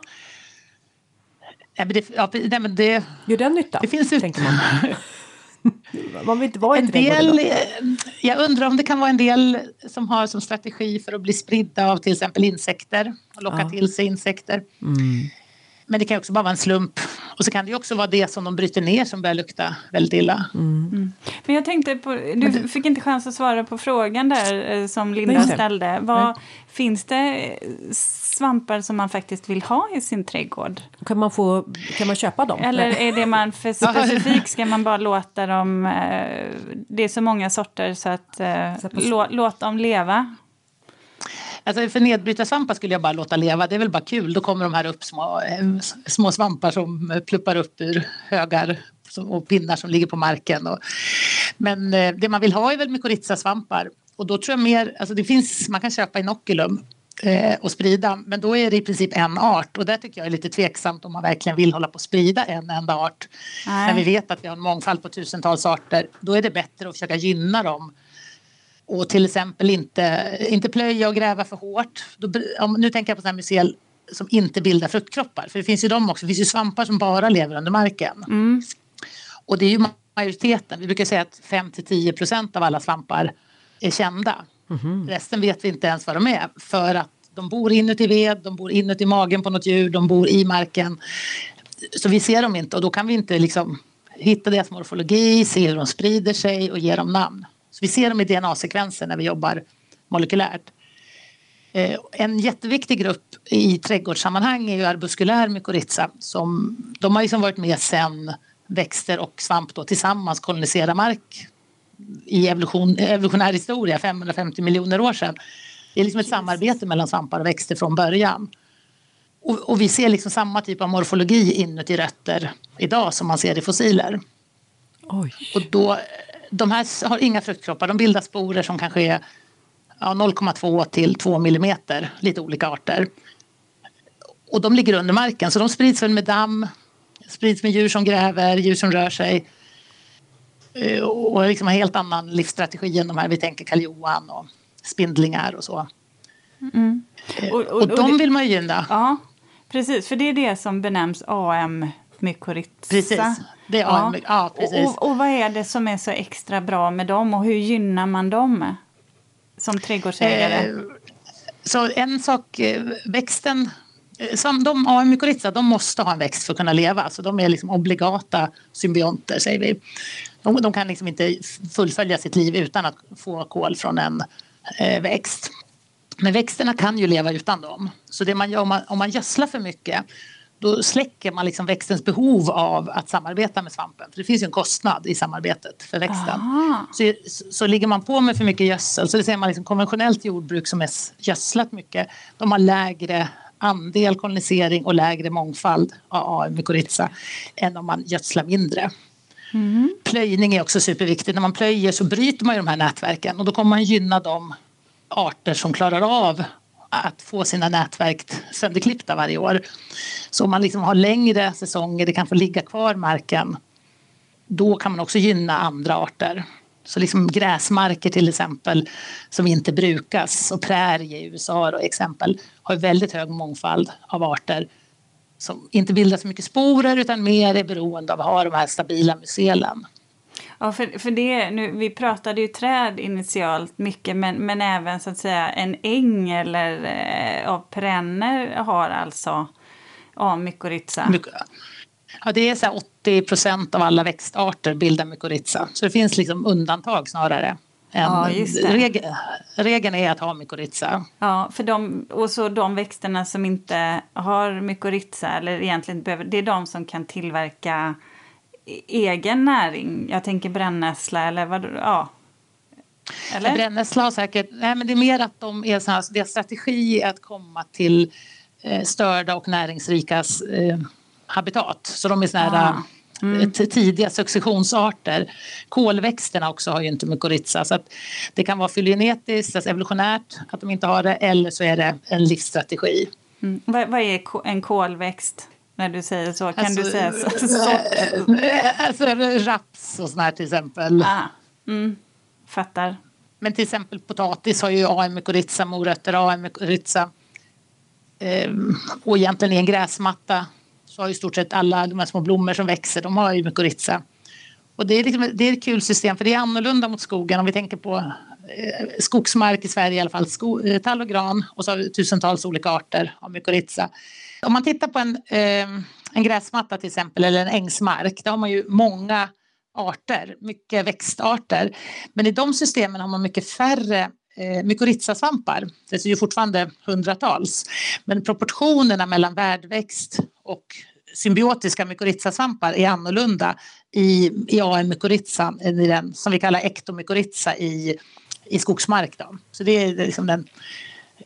Nej, men det, ja, nej, men det, gör den nytta? det finns ju tänker man. man vill inte vara en del, jag undrar om det kan vara en del som har som strategi för att bli spridda av till exempel insekter och locka Ja. till sig insekter. Men det kan också bara vara en slump. Och så kan det ju också vara det som de bryter ner som börjar lukta väldigt illa. Men jag tänkte på, du fick inte chans att svara på frågan där eh, som Linda ställde. Vad, finns det eh, svampar som man faktiskt vill ha i sin trädgård? Kan man, få, kan man köpa dem? Eller är det man för specifikt ska man bara låta dem... Eh, det är så många sorter så att Så lå, låt dem leva. Alltså för nedbrytarsvampar skulle jag bara låta leva. Det är väl bara kul. Då kommer de här upp små, eh, små svampar som eh, pluppar upp ur högar och pinnar som ligger på marken. Och, men eh, det man vill ha är väl mykorrhizasvampar. Och då tror jag mer, alltså det finns, man kan köpa inokulum eh, och sprida. Men då är det i princip en art. Och där tycker jag är lite tveksamt om man verkligen vill hålla på att sprida en enda art. Nej. När vi vet att vi har en mångfald på tusentals arter. Då är det bättre att försöka gynna dem och till exempel inte, inte plöja och gräva för hårt. Då, om, nu tänker jag på sådana mycel som inte bildar fruktkroppar. För det finns ju de också. Det finns ju svampar som bara lever under marken. Och det är ju majoriteten. Vi brukar säga att 5 till 10 procent av alla svampar är kända. Resten vet vi inte ens vad de är. För att de bor inuti ved, de bor inuti magen på något djur, de bor i marken. Så vi ser dem inte och då kan vi inte liksom hitta deras morfologi, se hur de sprider sig och ge dem namn. Så vi ser dem i DNA-sekvenser när vi jobbar molekylärt. Eh, En jätteviktig grupp i trädgårdssammanhang är ju arbuskulär mykorrhiza. Som, de har liksom varit med sen växter och svamp då tillsammans koloniserar mark i evolution, evolutionär historia, 550 miljoner år sedan. Det är liksom ett samarbete mellan svampar och växter från början. Och, och vi ser liksom samma typ av morfologi inuti rötter idag som man ser i fossiler. Oj. Och då, de här har inga fruktkroppar, de bildar sporer som kanske är ja, 0,2 till 2 millimeter, lite olika arter. Och de ligger under marken så de sprids väl med damm, sprids med djur som gräver, djur som rör sig. Eh, Och liksom en helt annan livsstrategi än de här vi tänker karljohan och spindlingar och så. Eh, Och- Och, och- de vill man gynna. Ja, precis. För det är det som benämns AM mykorrhiza. Precis. Det är AM, ja, precis. Och, och, och vad är det som är så extra bra med dem och hur gynnar man dem? som trädgårdsägare? Eh, så en sak, eh, växten eh, som de har mykorrhiza, de måste ha en växt för att kunna leva. Så de är liksom obligata symbionter, säger vi. De, de kan liksom inte fullfölja sitt liv utan att få kol från en eh, växt. Men växterna kan ju leva utan dem. Så det man gör om man, om man gödslar för mycket då släcker man liksom växtens behov av att samarbeta med svampen. För det finns ju en kostnad i samarbetet för växten. Så, så ligger man på med för mycket gödsel, så det ser man liksom konventionellt jordbruk som är gödslat mycket, de har lägre andel kolonisering och lägre mångfald av AM mykorrhiza än om man gödslar mindre. Mm. Plöjning är också superviktigt. När man plöjer så bryter man ju de här nätverken och då kommer man gynna de arter som klarar av att få sina nätverk sönderklippta varje år. Så om man liksom har längre säsonger, det kan få ligga kvar marken, då kan man också gynna andra arter. Så liksom gräsmarker till exempel som inte brukas och prärie i USA då, exempel har väldigt hög mångfald av arter som inte bildar så mycket sporer utan mer är beroende av att ha de här stabila mycelen. Ja, för, för det, nu, vi pratade ju träd initialt mycket, men, men även så att säga en äng eller eh, av perenner har alltså ja, mykorrhiza. Ja, det är så 80 procent av alla växtarter bildar mykorrhiza, så det finns liksom undantag snarare. Ja, reg, regeln är att ha mykorrhiza. Ja, för de, och så de växterna som inte har mykorrhiza, eller egentligen behöver, det är de som kan tillverka egen näring? Jag tänker brännässla eller vad ja. Eller? Brännässla har säkert, nej men det är mer att de är så här, deras strategi är att komma till eh, störda och näringsrika eh, habitat. Så de är såna här ah. Mm. tidiga successionsarter. Kolväxterna också har ju inte mykorrhiza så det kan vara fylogenetiskt, alltså evolutionärt att de inte har det eller så är det en livsstrategi. Mm. Vad, vad är en kolväxt? När du säger så? Kan alltså, du säga så? alltså raps och sånt här till exempel. Ah, mm, fattar. Men till exempel potatis har ju AM-mykorrhiza, morötter AM-mykorrhiza. Ehm, och egentligen i en gräsmatta så har ju stort sett alla de här små blommor som växer, de har ju mykorrhiza. Och det är, liksom, det är ett kul system för det är annorlunda mot skogen om vi tänker på eh, skogsmark i Sverige i alla fall, sko, eh, tall och gran och så har vi tusentals olika arter av mykorrhiza. Om man tittar på en, eh, en gräsmatta till exempel eller en ängsmark, där har man ju många arter, mycket växtarter. Men i de systemen har man mycket färre eh, mykorrhizasvampar. Det är ju fortfarande hundratals. Men proportionerna mellan värdväxt och symbiotiska mykorrhizasvampar är annorlunda i, i AM-mykorrhiza än i den som vi kallar ektomykorrhiza i, i skogsmark. Då. Så det är liksom den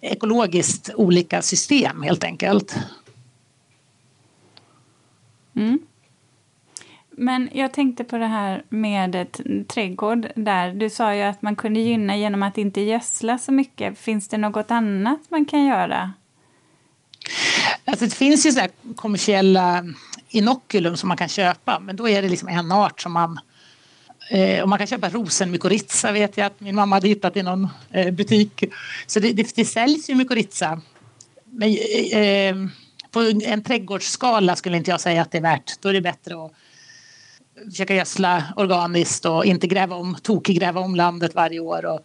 ekologiskt olika system helt enkelt. Mm. Men jag tänkte på det här med trädgård där. Du sa ju att man kunde gynna genom att inte gödsla så mycket. Finns det något annat man kan göra? Alltså det finns ju så kommersiella inokulum som man kan köpa men då är det liksom en art som man eh, och man kan köpa rosenmykorrhiza vet jag att min mamma hade hittat i någon eh, butik. Så det, det, det säljs ju mykorrhiza. Men, eh, på en trädgårdsskala skulle inte jag säga att det är värt. Då är det bättre att försöka gödsla organiskt och inte gräva om, tokgräva om landet varje år. Och,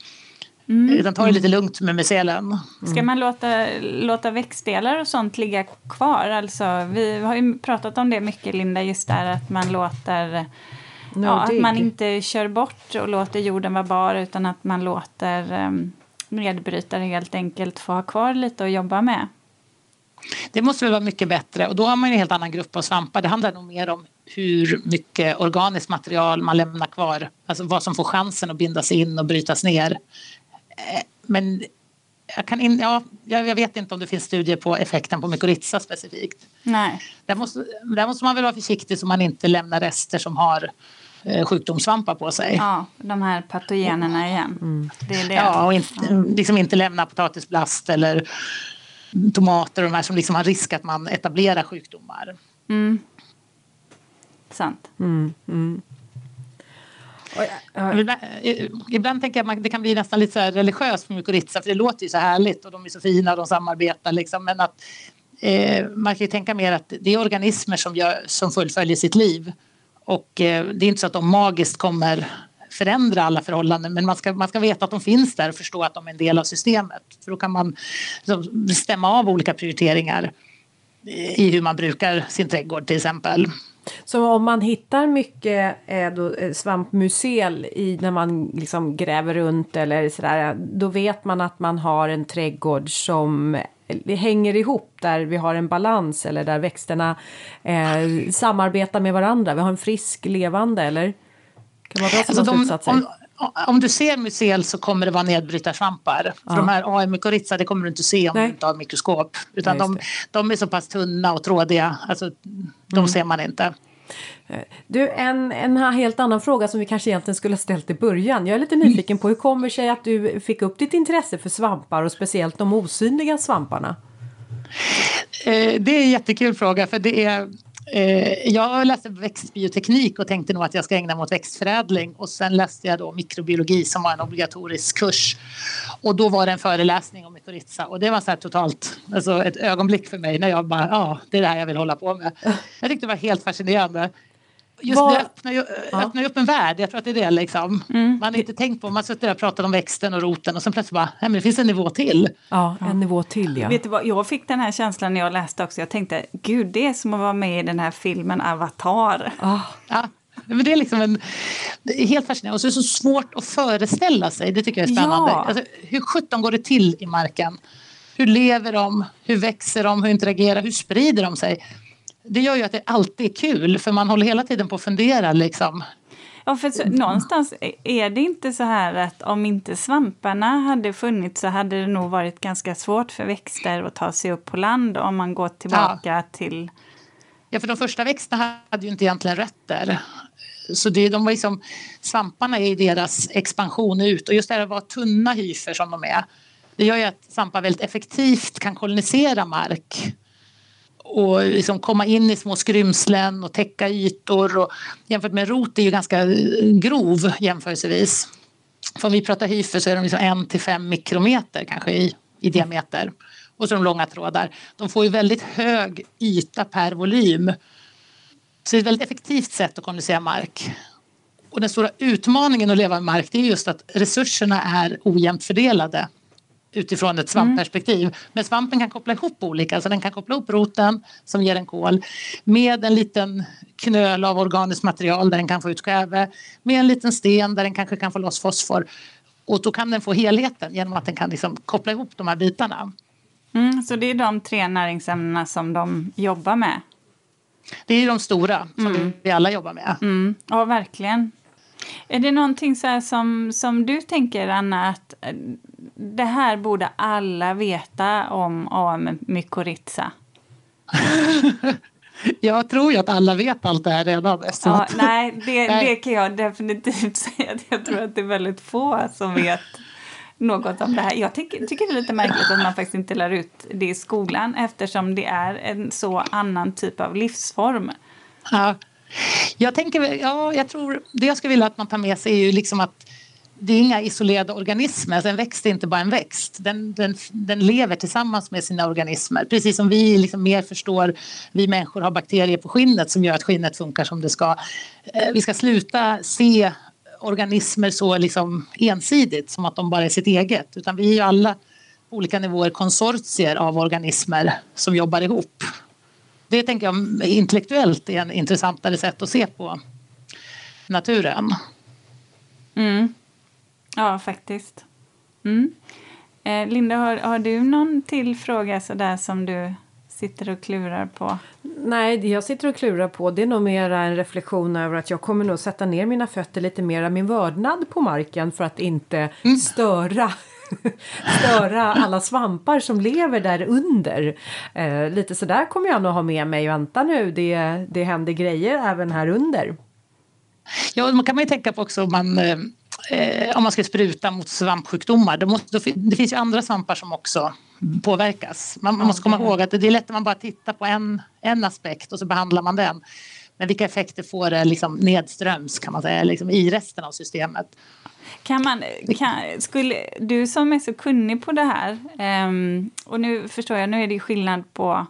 mm. Utan ta det lite lugnt med mycelen. Mm. Ska man låta, låta växtdelar och sånt ligga kvar? Alltså, vi har ju pratat om det mycket, Linda, just där att man låter no, ja, att man inte kör bort och låter jorden vara bar utan att man låter um, nedbrytare helt enkelt få ha kvar lite att jobba med. Det måste väl vara mycket bättre och då har man en helt annan grupp av svampar. Det handlar nog mer om hur mycket organiskt material man lämnar kvar. Alltså vad som får chansen att bindas in och brytas ner. Eh, men jag, kan in, ja, jag vet inte om det finns studier på effekten på mykorrhiza specifikt. Nej. Där måste, där måste man väl vara försiktig så man inte lämnar rester som har sjukdomssvampar på sig. Ja, de här patogenerna igen. Mm. Det är det. Ja, och inte, liksom inte lämna potatisblast eller tomater och de här som liksom har risk att man etablerar sjukdomar. Mm. Sant. Mm, mm. Ibland, eh, ibland tänker jag att det kan bli nästan lite så här religiöst för mykorrhiza för det låter ju så härligt och de är så fina och de samarbetar liksom. Men att eh, man kan ju tänka mer att det är organismer som, gör, som fullföljer sitt liv och eh, det är inte så att de magiskt kommer förändra alla förhållanden men man ska, man ska veta att de finns där och förstå att de är en del av systemet. För då kan man liksom, stämma av olika prioriteringar eh, i hur man brukar sin trädgård till exempel. Så om man hittar mycket eh, då, eh, svampmusel i, när man liksom gräver runt eller sådär, då vet man att man har en trädgård som hänger ihop där vi har en balans eller där växterna eh, samarbetar med varandra. Vi har en frisk levande eller? Kan man dra alltså slutsatser? Om, om du ser mycel så kommer det vara nedbrytarsvampar. Ja. För de här AM mycorrhiza det kommer du inte se om Nej. du inte har mikroskop. Utan de, de, är så pass tunna och trådiga. Alltså, de mm. ser man inte. Eh, du, en, en helt annan fråga som vi kanske egentligen skulle ha ställt i början. Jag är lite nyfiken på hur kommer sig att du fick upp ditt intresse för svampar och speciellt de osynliga svamparna? Eh, det är en jättekul fråga för det är Eh, jag läste växtbioteknik och tänkte nog att jag ska ägna mig åt växtförädling och sen läste jag då mikrobiologi som var en obligatorisk kurs. Och då var det en föreläsning om mykorrhiza och det var så här totalt, alltså ett ögonblick för mig när jag bara, ja, det är det här jag vill hålla på med. Jag tyckte det var helt fascinerande just Var... det öppnar ju, ja. öppnar upp en värld. Jag tror att det är det liksom. Mm. Man har inte tänkt på, man suttit där och pratat om växten och roten och sen plötsligt bara, nej men det finns en nivå till. Ja, en ja. nivå till ja. Vet du vad, jag fick den här känslan när jag läste också. Jag tänkte, gud det är som att vara med i den här filmen Avatar. Oh. Ja. Men det är liksom en, det är helt fascinerande och så är det så svårt att föreställa sig. Det tycker jag är spännande. Ja. Alltså, hur sjutton går det till i marken? Hur lever de? Hur växer de? Hur interagerar? Hur sprider de sig? Det gör ju att det alltid är kul för man håller hela tiden på att fundera liksom. Ja, för så, någonstans är det inte så här att om inte svamparna hade funnits så hade det nog varit ganska svårt för växter att ta sig upp på land om man går tillbaka ja. till... Ja, för de första växterna hade ju inte egentligen rötter. Så det, de var liksom, svamparna är deras expansion ut och just det här att vara tunna hyfer som de är. Det gör ju att svampar väldigt effektivt kan kolonisera mark och liksom komma in i små skrymslen och täcka ytor. Och jämfört med rot är ju ganska grov jämförelsevis. För om vi pratar hyfer så är de liksom en till fem mikrometer kanske i, i diameter. Och så de långa trådar. De får ju väldigt hög yta per volym. Så det är ett väldigt effektivt sätt att kondensera mark. Och den stora utmaningen att leva med mark det är just att resurserna är ojämnt fördelade utifrån ett svampperspektiv. Mm. Men svampen kan koppla ihop olika, så den kan koppla ihop roten som ger en kol med en liten knöl av organiskt material där den kan få ut kväve, med en liten sten där den kanske kan få loss fosfor. Och då kan den få helheten genom att den kan liksom koppla ihop de här bitarna. Mm, så det är de tre näringsämnena som de jobbar med? Det är de stora som mm. vi alla jobbar med. Mm. Ja, verkligen. Är det någonting så som, som du tänker, Anna, att eh, det här borde alla veta om AM mykorrhiza? jag tror ju att alla vet allt det här redan. Ja, nej, det, nej, det kan jag definitivt säga. Jag tror att det är väldigt få som vet något om det här. Jag tycker, tycker det är lite märkligt att man faktiskt inte lär ut det i skolan eftersom det är en så annan typ av livsform. Ja. Jag tänker, ja, jag tror, det jag skulle vilja att man tar med sig är ju liksom att det är inga isolerade organismer. Alltså en växt är inte bara en växt. Den, den, den lever tillsammans med sina organismer. Precis som vi liksom mer förstår, vi människor har bakterier på skinnet som gör att skinnet funkar som det ska. Eh, vi ska sluta se organismer så liksom ensidigt som att de bara är sitt eget. Utan vi är ju alla på olika nivåer konsortier av organismer som jobbar ihop. Det tänker jag intellektuellt är en intressantare sätt att se på naturen. Mm. Ja, faktiskt. Mm. Eh, Linda, har, har du någon till fråga sådär som du sitter och klurar på? Nej, det jag sitter och klurar på det är nog mer en reflektion över att jag kommer nog sätta ner mina fötter lite mer min vördnad på marken för att inte mm. störa störa alla svampar som lever där under. Eh, lite sådär kommer jag nog ha med mig. Vänta nu, det, det händer grejer även här under. Ja, man kan man ju tänka på också om man eh, om man ska spruta mot svampsjukdomar. Det, måste, det finns ju andra svampar som också påverkas. Man, man måste komma ihåg att det är lätt att man bara tittar på en, en aspekt och så behandlar man den. Men vilka effekter får det liksom nedströms kan man säga, liksom i resten av systemet? Kan man, kan, skulle, du som är så kunnig på det här, um, och nu förstår jag, nu är det skillnad på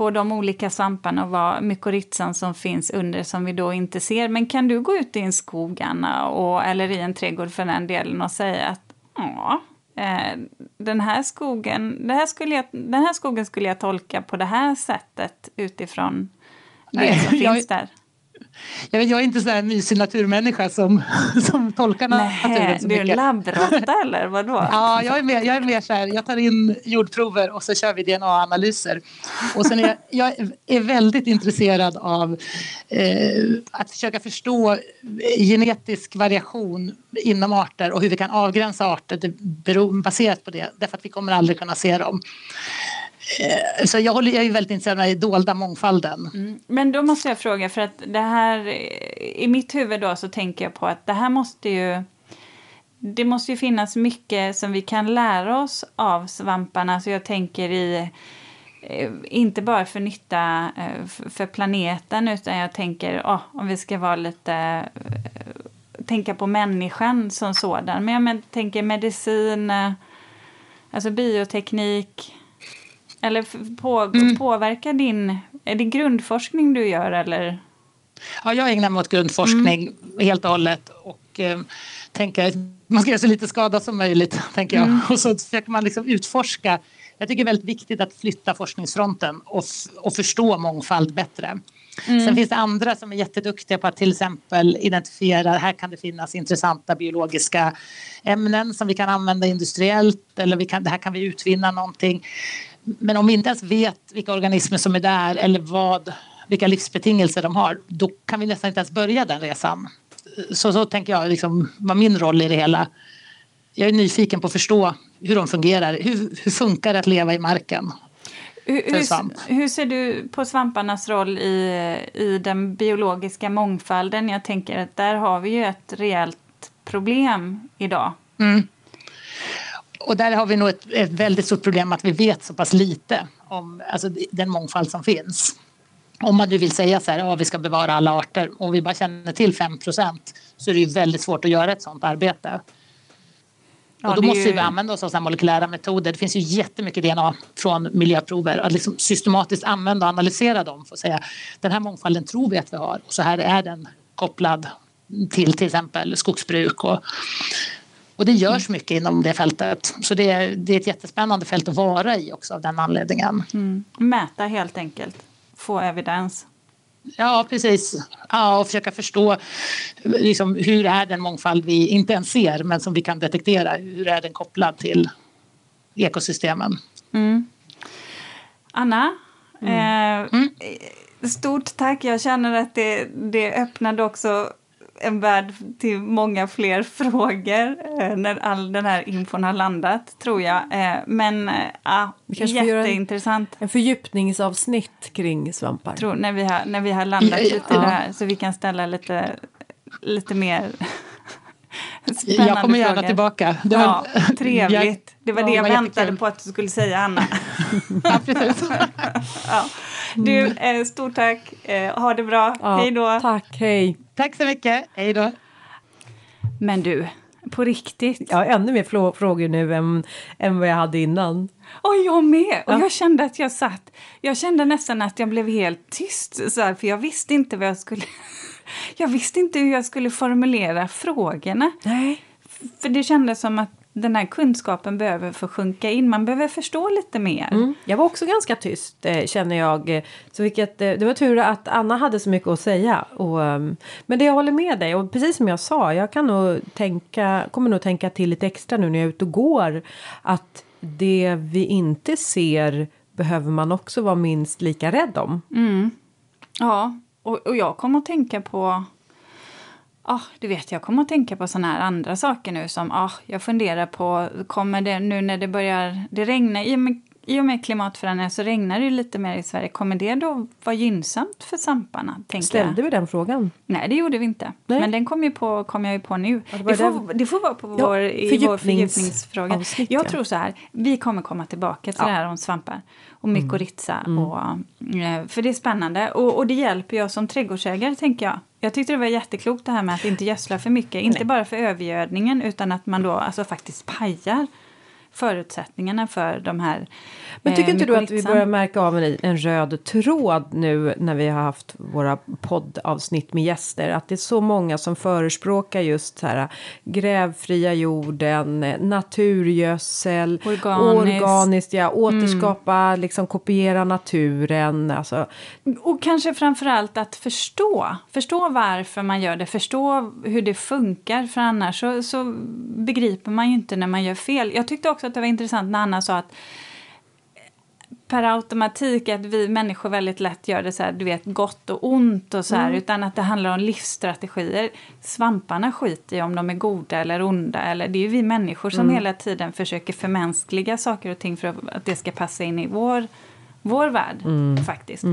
på de olika svamparna och vad mykorrhizan som finns under som vi då inte ser. Men kan du gå ut i en skog, Anna, och, eller i en trädgård för den delen och säga att ja, eh, den, här skogen, det här skulle jag, den här skogen skulle jag tolka på det här sättet utifrån det som jag, finns där? Jag, vet, jag är inte så här mysig naturmänniska som, som tolkar naturen så du är mycket. en labbråtta eller vadå? Ja, jag är, mer, jag är mer så här, jag tar in jordprover och så kör vi DNA-analyser. Och sen är jag, jag är väldigt intresserad av eh, att försöka förstå genetisk variation inom arter och hur vi kan avgränsa arter baserat på det, därför att vi kommer aldrig kunna se dem. Eh, så jag, håller, jag är väldigt intresserad av den dolda mångfalden. Mm. Men då måste jag fråga, för att det här... I mitt huvud då så tänker jag på att det här måste ju... Det måste ju finnas mycket som vi kan lära oss av svamparna. Så jag tänker i... Eh, inte bara för nytta eh, för planeten, utan jag tänker oh, om vi ska vara lite... Tänka på människan som sådan. Men jag tänker medicin, alltså bioteknik. Eller på, påverkar din... Är det grundforskning du gör eller? Ja, jag ägnar mig åt grundforskning helt och hållet och eh, tänker man ska göra så lite skada som möjligt. Tänker jag. Och så försöker man liksom utforska. Jag tycker det är väldigt viktigt att flytta forskningsfronten och, och förstå mångfald bättre. Sen finns det andra som är jätteduktiga på att till exempel identifiera, här kan det finnas intressanta biologiska ämnen som vi kan använda industriellt eller vi kan, det här kan vi utvinna någonting. Men om vi inte ens vet vilka organismer som är där eller vad, vilka livsbetingelser de har, då kan vi nästan inte ens börja den resan. Så, så tänker jag liksom, var min roll i det hela. Jag är nyfiken på att förstå hur de fungerar. Hur, hur funkar det att leva i marken? Hur, hur, hur ser du på svamparnas roll i, i den biologiska mångfalden? Jag tänker att där har vi ju ett rejält problem idag. Och där har vi nog ett, ett väldigt stort problem att vi vet så pass lite om alltså, den mångfald som finns. Om man nu vill säga så här, ja, vi ska bevara alla arter och vi bara känner till 5% så är det ju väldigt svårt att göra ett sådant arbete. Ja, och då måste ju- vi använda oss av molekylära metoder. Det finns ju jättemycket DNA från miljöprover. Att liksom systematiskt använda och analysera dem för att säga den här mångfalden tror vi att vi har och så här är den kopplad till till exempel skogsbruk och, och det görs mycket inom det fältet. Så det är, det är ett jättespännande fält att vara i också av den anledningen. Mm. Mäta helt enkelt. Få evidens. Ja, precis. Ja, och försöka förstå liksom, hur är den mångfald vi inte ens ser men som vi kan detektera. Hur är den kopplad till ekosystemen? Anna, Mm. Eh, stort tack. Jag känner att det, det öppnade också en värld till många fler frågor eh, när all den här infon har landat, tror jag. Eh, men eh, ja, Vi kanske göra en- jätteintressant. En fördjupningsavsnitt kring svampar. tror, när, vi har, när vi har landat Ja, lite i ja. det här så vi kan ställa lite, lite mer spännande Jag kommer gärna frågor. tillbaka. Det ja, var- trevligt. Det var Ja, det jag vad väntade på att du skulle säga, Anna. Ja, precis. ja. Du, eh, stort tack. Eh, ha det bra. Ja, Hej då. Tack, hej. Tack så mycket. Hej då. Men du, på riktigt. Jag har ännu mer frågor nu än, än vad jag hade innan. Och jag med! Och Ja. jag kände att jag satt... Jag kände nästan att jag blev helt tyst, så här, för jag visste inte vad jag skulle... Jag visste inte hur jag skulle formulera frågorna. Nej. För det kändes som att den här kunskapen behöver få sjunka in. Man behöver förstå lite mer. Mm. Jag var också ganska tyst eh, känner jag. Så vilket, eh, det var tur att Anna hade så mycket att säga. Och, ehm, men det jag håller med dig och precis som jag sa. Jag kan nog tänka, kommer nog tänka till lite extra nu när jag är ute och går. Att det vi inte ser behöver man också vara minst lika rädd om. Ja, och, och jag kommer att tänka på... Ja, du vet, jag kommer att tänka på såna här andra saker nu som ah, jag funderar på, kommer det nu när det börjar, det regnar, i och med, i och med klimatförändringar så regnar det lite mer i Sverige, kommer det då vara gynnsamt för svamparna? Tänker Ställde jag. vi den frågan? Nej, det gjorde vi inte. Nej. Men den kom, ju på, kom jag ju på nu. Ja, det det, får, det- det får vara på Ja, vår, i vår fördjupnings- fördjupningsfråga. avsnitt, Jag ja. tror så här, vi kommer komma tillbaka till Ja. det här om svampar och mykorrhiza. Och, eh, för det är spännande och, och det hjälper jag som trädgårdsägare, tänker jag. Jag tyckte det var jätteklokt det här med att inte gödsla för mycket. Inte bara för övergödningen utan att man då alltså faktiskt pajar förutsättningarna för de här Men tycker eh, inte du att vi börjar märka av en, en röd tråd nu när vi har haft våra poddavsnitt med gäster? Att det är så många som förespråkar just så här grävfria jorden, naturgödsel, Organiskt. organiskt ja, återskapa, liksom kopiera naturen. Alltså, Och kanske framförallt att förstå. Förstå varför man gör det, förstå hur det funkar. För annars så, så begriper man ju inte när man gör fel. Jag tyckte också att det var intressant när Anna sa att per automatik att vi människor väldigt lätt gör det så här, du vet, gott och ont och så här, utan att det handlar om livsstrategier. Svamparna skiter i om de är goda eller onda, eller det är ju vi människor som hela tiden försöker förmänskliga saker och ting för att det ska passa in i vår, vår värld, faktiskt.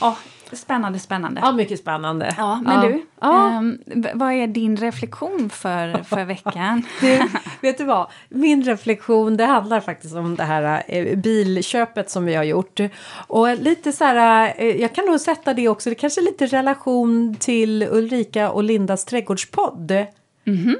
Ja, spännande, spännande. ja, mycket spännande. Ja, men du, Ja. v- vad är din reflektion för, för veckan? Du, vet du vad? Min reflektion det handlar faktiskt om det här eh, bilköpet som vi har gjort. Och lite så här, eh, jag kan nog sätta det också, det kanske är lite relation till Ulrika och Lindas trädgårdspodd.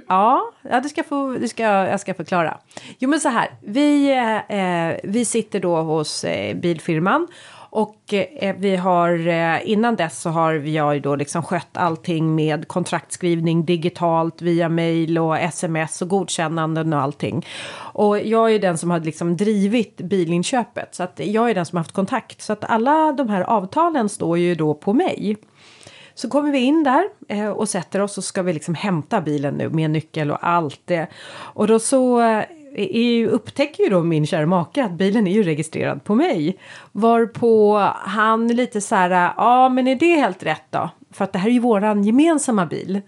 Ja, ja det ska få, det ska, jag ska förklara. Jo men så här, vi, eh, vi sitter då hos eh, bilfirman och eh, vi har eh, innan dess så har vi jag ju då liksom skött allting med kontraktskrivning digitalt via mail och sms och godkännanden och allting. Och jag är den som har liksom drivit bilinköpet så att jag är den som har haft kontakt så att alla de här avtalen står ju då på mig. Så kommer vi in där eh, och sätter oss och ska vi liksom hämta bilen nu med nyckel och allt det. Och då så eh, är upptäcker ju då min kära make att bilen är ju registrerad på mig. Varpå han lite så här, ja men är det helt rätt då? För att det här är ju våran gemensamma bil.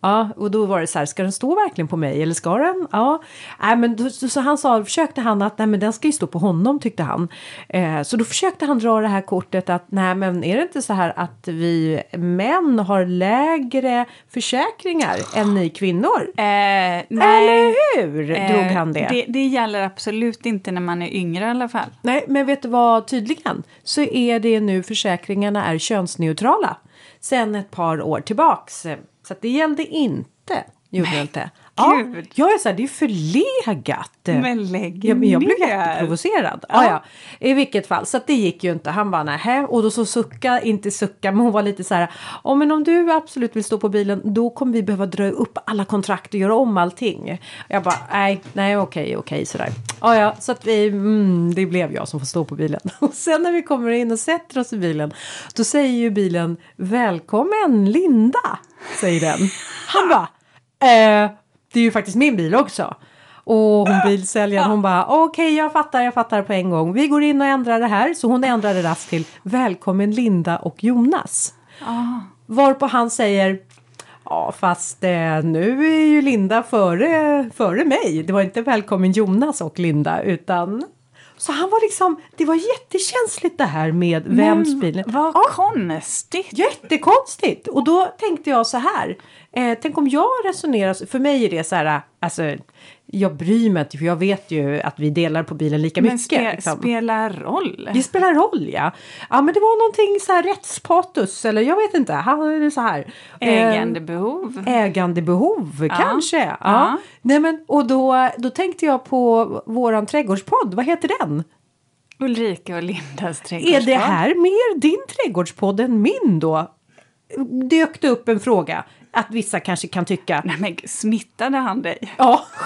Ja, och då var det så här, ska den stå verkligen på mig eller ska den? Ja, nej men då, så, han sa, försökte han att nej men den ska ju stå på honom tyckte han. Eh, så då försökte han dra det här kortet att nej men är det inte så här att vi män har lägre försäkringar än ni kvinnor? Eh, nej, Eller hur? eh, Drog han det. det? Det gäller absolut inte när man är yngre i alla fall. Nej, men vet du vad tydligen så är det nu försäkringarna är könsneutrala sen ett par år tillbaks. Så det gällde inte. Inte. Ja, gud. jag är så här, det är förlegat. Men lägg Ja, men jag blev ner. jätteprovocerad. Ja. Ja, I vilket fall, så det gick ju inte. Han bara nähä. Och då så sucka, inte sucka, men hon var lite så här. Ja men om du absolut vill stå på bilen då kommer vi behöva dra upp alla kontrakt och göra om allting. Jag bara nej, nej okej, okej sådär. Ja, ja, så att vi, mm, det blev jag som får stå på bilen. Och sen när vi kommer in och sätter oss i bilen då säger ju bilen välkommen Linda, säger den. Han bara eh, det är ju faktiskt min bil också. Och hon bilsäljaren hon bara okej jag fattar jag fattar på en gång. Vi går in och ändrar det här. Så hon ändrade rast till välkommen Linda och Jonas. Varpå han säger Ja fast eh, nu är ju Linda före, före mig. Det var inte välkommen Jonas och Linda utan så han var liksom, det var jättekänsligt det här med vems bil. Vad Ja. konstigt! Jättekonstigt! Och då tänkte jag så här. Eh, tänk om jag resonerar, så- för mig är det så här, alltså jag bryr mig inte för jag vet ju att vi delar på bilen lika Men mycket. spe, liksom. spelar roll. Det spelar roll ja. Ja men det var någonting så här rättspatos eller jag vet inte. Han är så här. eh, Ägandebehov. Ägandebehov kanske. Ja. Ja. Nej, men, och då, då tänkte jag på våran trädgårdspodd. Vad heter den? Ulrika och Lindas Är trädgårdsbad. det här mer din trädgårdspodd än min då? Dök det upp en fråga att vissa kanske kan tycka. Nej men smittade han dig? Ja.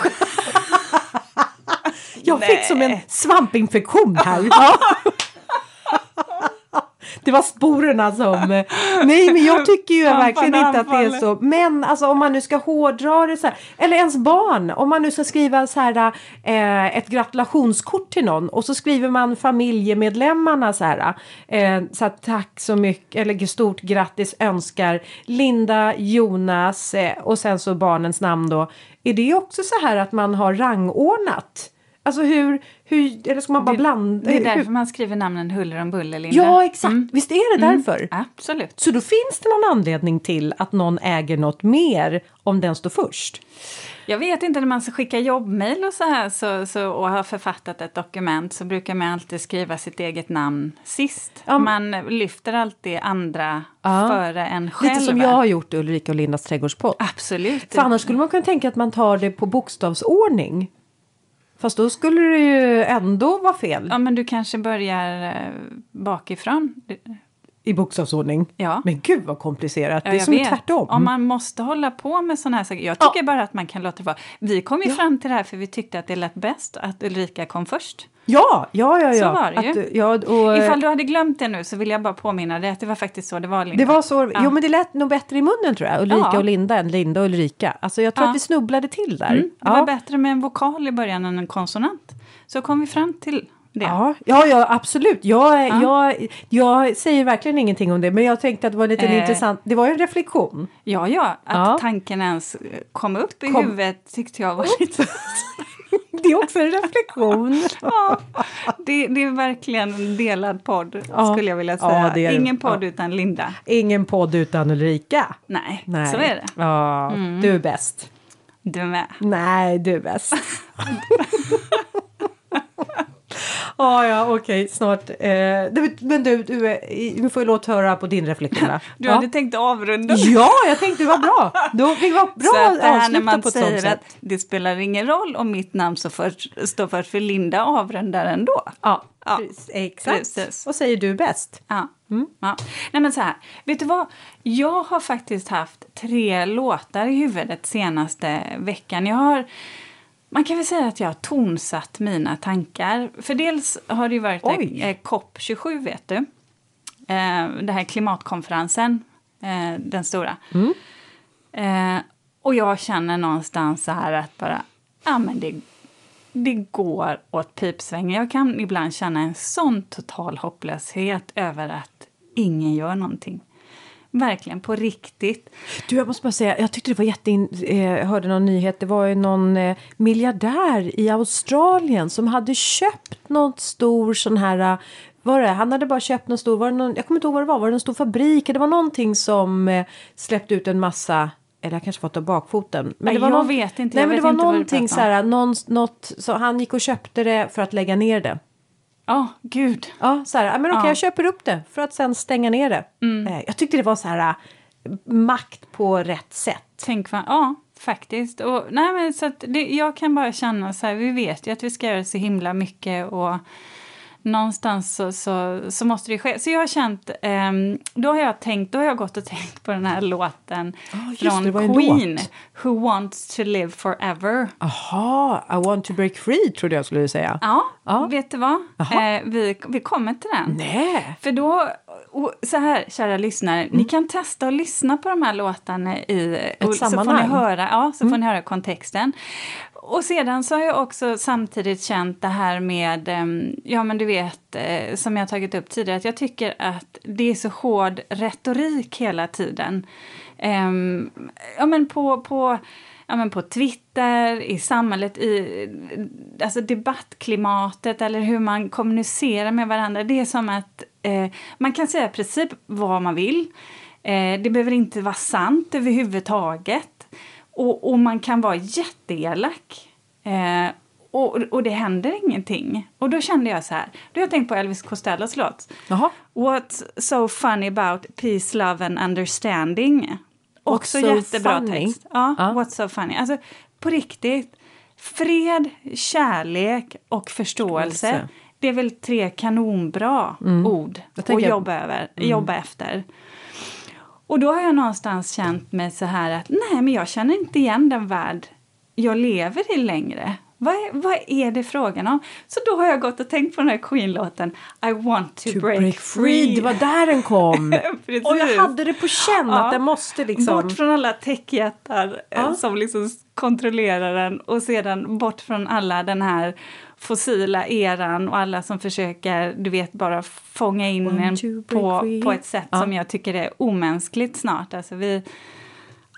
Jag fick Nej. som en svampinfektion här. Ja. Det var sporerna som... Nej, men jag tycker ju verkligen inte att det är så. Men alltså om man nu ska hårdra det så här. Eller ens barn. Om man nu ska skriva så här eh, ett gratulationskort till någon. Och så skriver man familjemedlemmarna så här. Eh, så här tack så mycket. Eller stort grattis önskar Linda, Jonas eh, och sen så barnens namn då. Är det också så här att man har rangordnat? Alltså hur, hur eller ska man bara blanda? Det är hur- därför man skriver namnen huller om buller, Linda. Ja, exakt. Mm. Visst är det därför? Absolut. Så då finns det någon anledning till att någon äger något mer om den står först. Jag vet inte, när man ska skicka jobbmail och så här så, så, och har författat ett dokument så brukar man alltid skriva sitt eget namn sist. Ja, Man lyfter alltid andra Ja. före en själv. Lite som jag har gjort i Ulrika och Lindas trädgårdspodd. Absolut. För annars skulle man kunna tänka att man tar det på bokstavsordning. Fast då skulle det ju ändå vara fel Ja, men du kanske börjar eh, bakifrån i bokstavsordning. Ja. Men gud vad komplicerat. Ja, det är som vet. tvärtom. Om man måste hålla på med sådana här saker. Jag tycker bara att man kan låta det vara. Vi kom ju Ja. fram till det här för vi tyckte att det lät bäst att Ulrika kom först. Ja, ja, ja. ja. Så var det ju. Att, ja och, Ifall du hade glömt det nu så vill jag bara påminna dig att det var faktiskt så det var Linda. Det var så, Ja. jo men det lät nog bättre i munnen tror jag, Ulrika Ja. och Linda än Linda och Ulrika. Alltså jag tror Ja. att vi snubblade till där. Mm, det ja. var bättre med en vokal i början än en konsonant. Så kom vi fram till det. Ja, ja, ja absolut. Jag, Ja. jag, jag säger verkligen ingenting om det, men jag tänkte att det var lite Eh. intressant. Det var en reflektion. Ja, ja, att Ja. tanken ens kom upp i Kom. huvudet tyckte jag var lite... Det är också en reflektion. ja, det, det är verkligen en delad podd, Ja. skulle jag vilja Ja, säga. det. Ingen podd Ja. utan Linda. Ingen podd utan Ulrika. Nej, Nej. så är det. Ja, du är bäst. Du med. Nej, du är bäst. Ja, ja, okej, snart. Eh, men du, du, är- du får ju låt höra på din reflektion. Du ja. hade tänkt avrunda. ja, jag tänkte det var bra. Då fick vara bra så att det här när man säger att det spelar ingen roll om mitt namn så för, står först för Linda avrundar ändå. Ja, Ja, precis, exakt. precis. Vad säger du bäst? Ja. Mm. ja. Nej men så här, vet du vad? Jag har faktiskt haft tre låtar i huvudet senaste veckan. Jag har, man kan väl säga att jag har tonsatt mina tankar. För dels har det ju varit Oj. eh, COP27 vet du. Eh, det här klimatkonferensen, eh, den stora. Mm. Och jag känner någonstans så här att bara, ja men det, det går åt pipsvängen. Jag kan ibland känna en sån total hopplöshet över att ingen gör någonting. Verkligen, på riktigt. Du, jag måste bara säga, jag tyckte det var jättein... Eh, jag hörde någon nyhet, det var ju någon eh, miljardär i Australien som hade köpt någon stor sån här... eh, Var det? Han hade bara köpt någon stor, var det någon, jag kommer inte ihåg vad det var, var det en stor fabrik? Det var någonting som släppte ut en massa eller jag kanske fått av bakfoten. Men det var jag någon, vet inte, Nej, men det var någonting så här, någon, något, så han gick och köpte det för att lägga ner det. Ja, gud. Ja, så här, men okej, Ja. jag köper upp det för att sen stänga ner det. Eh, Jag tyckte det var så här eh, makt på rätt sätt. Tänk vad, ja, faktiskt. Och, nej, men, så det, jag kan bara känna så här, vi vet ju att vi ska göra så himla mycket och någonstans så, så, så måste det ske. Så jag har känt, ehm, då har jag tänkt, då har jag gått och tänkt på den här låten det, det var från en Queen, Who wants to live forever. Aha, I want to break free trodde jag skulle säga. Ja, Ja. vet du vad? Eh, vi, vi kommer till den. Nej. För då, och så här, kära lyssnare, ni kan testa att lyssna på de här låtarna i... och Så får ni sammanhang. höra, ja, så får ni höra kontexten. Och sedan så har jag också samtidigt känt det här med, em, ja men du vet, eh, som jag tagit upp tidigare, att jag tycker att det är så hård retorik hela tiden. Em, ja men på, på, ja men på Twitter, i samhället, i alltså debattklimatet eller hur man kommunicerar med varandra. Det är som att eh, man kan säga i princip vad man vill. Eh, det behöver inte vara sant överhuvudtaget. Och, och man kan vara jätteelak. Eh, och, och det händer ingenting. Och då kände jag så här, då har jag tänkt på Elvis Costellos låt. Jaha. What's so funny about peace, love and understanding? Också so jättebra funny? text. Ja, Ja. What's so funny? Alltså, på riktigt. Fred, kärlek och förståelse. Det är väl tre kanonbra ord Jag att jobba, över, jobba efter. Och då har jag någonstans känt mig så här att nej, men jag känner inte igen den värld jag lever i längre. Vad är, vad är det frågan om? Så då har jag gått och tänkt på den här Queen-låten I want to, To break, free. Det var där den kom. Och jag hade det på känn Ja. att den måste liksom... Bort från alla techjättar eh, Ja. som liksom kontrollerar den och sedan bort från alla den här fossila eran och alla som försöker, du vet, bara fånga in Want en break på, free. på ett sätt Ja. som jag tycker är omänskligt snart. Alltså vi...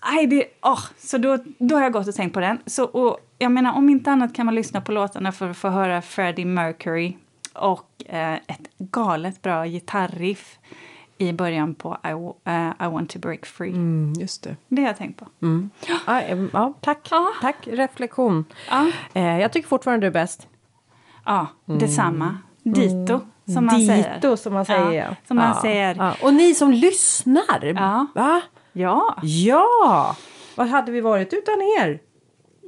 Aj, det, åh, så då, då har jag gått och tänkt på den. Så, och, jag menar, om inte annat kan man lyssna på låtarna för att få höra Freddie Mercury och eh, ett galet bra gitarriff i början på I, eh, I want to break free. Mm, just det. Det har jag tänkt på. Ja, em, ja, tack. Ja. Tack, reflektion. Ja, Eh, jag tycker fortfarande du är bäst. Ja detsamma. Dito, som man säger. Dito, som man säger. Ja, som man ja. säger. Ja. Och ni som lyssnar. Ja. Va? Ja, Ja! Vad hade vi varit utan er?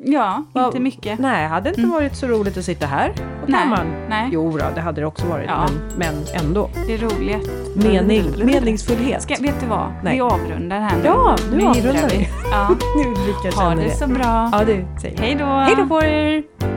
Ja, Vad- inte mycket. Nej, hade inte varit så roligt att sitta här på Nej, kammaren. nej. Jo, då, det hade det också varit, Ja. men, men ändå. Det är roligt. Mening, meningsfullhet. Ska, vet du vad? Nej. Vi avrundar här nu. Ja, nu hyddrar avrundar vi. Ja. Nu Ulrika Ha det så bra. Ja, säger vi. Hej då! Hej då på er!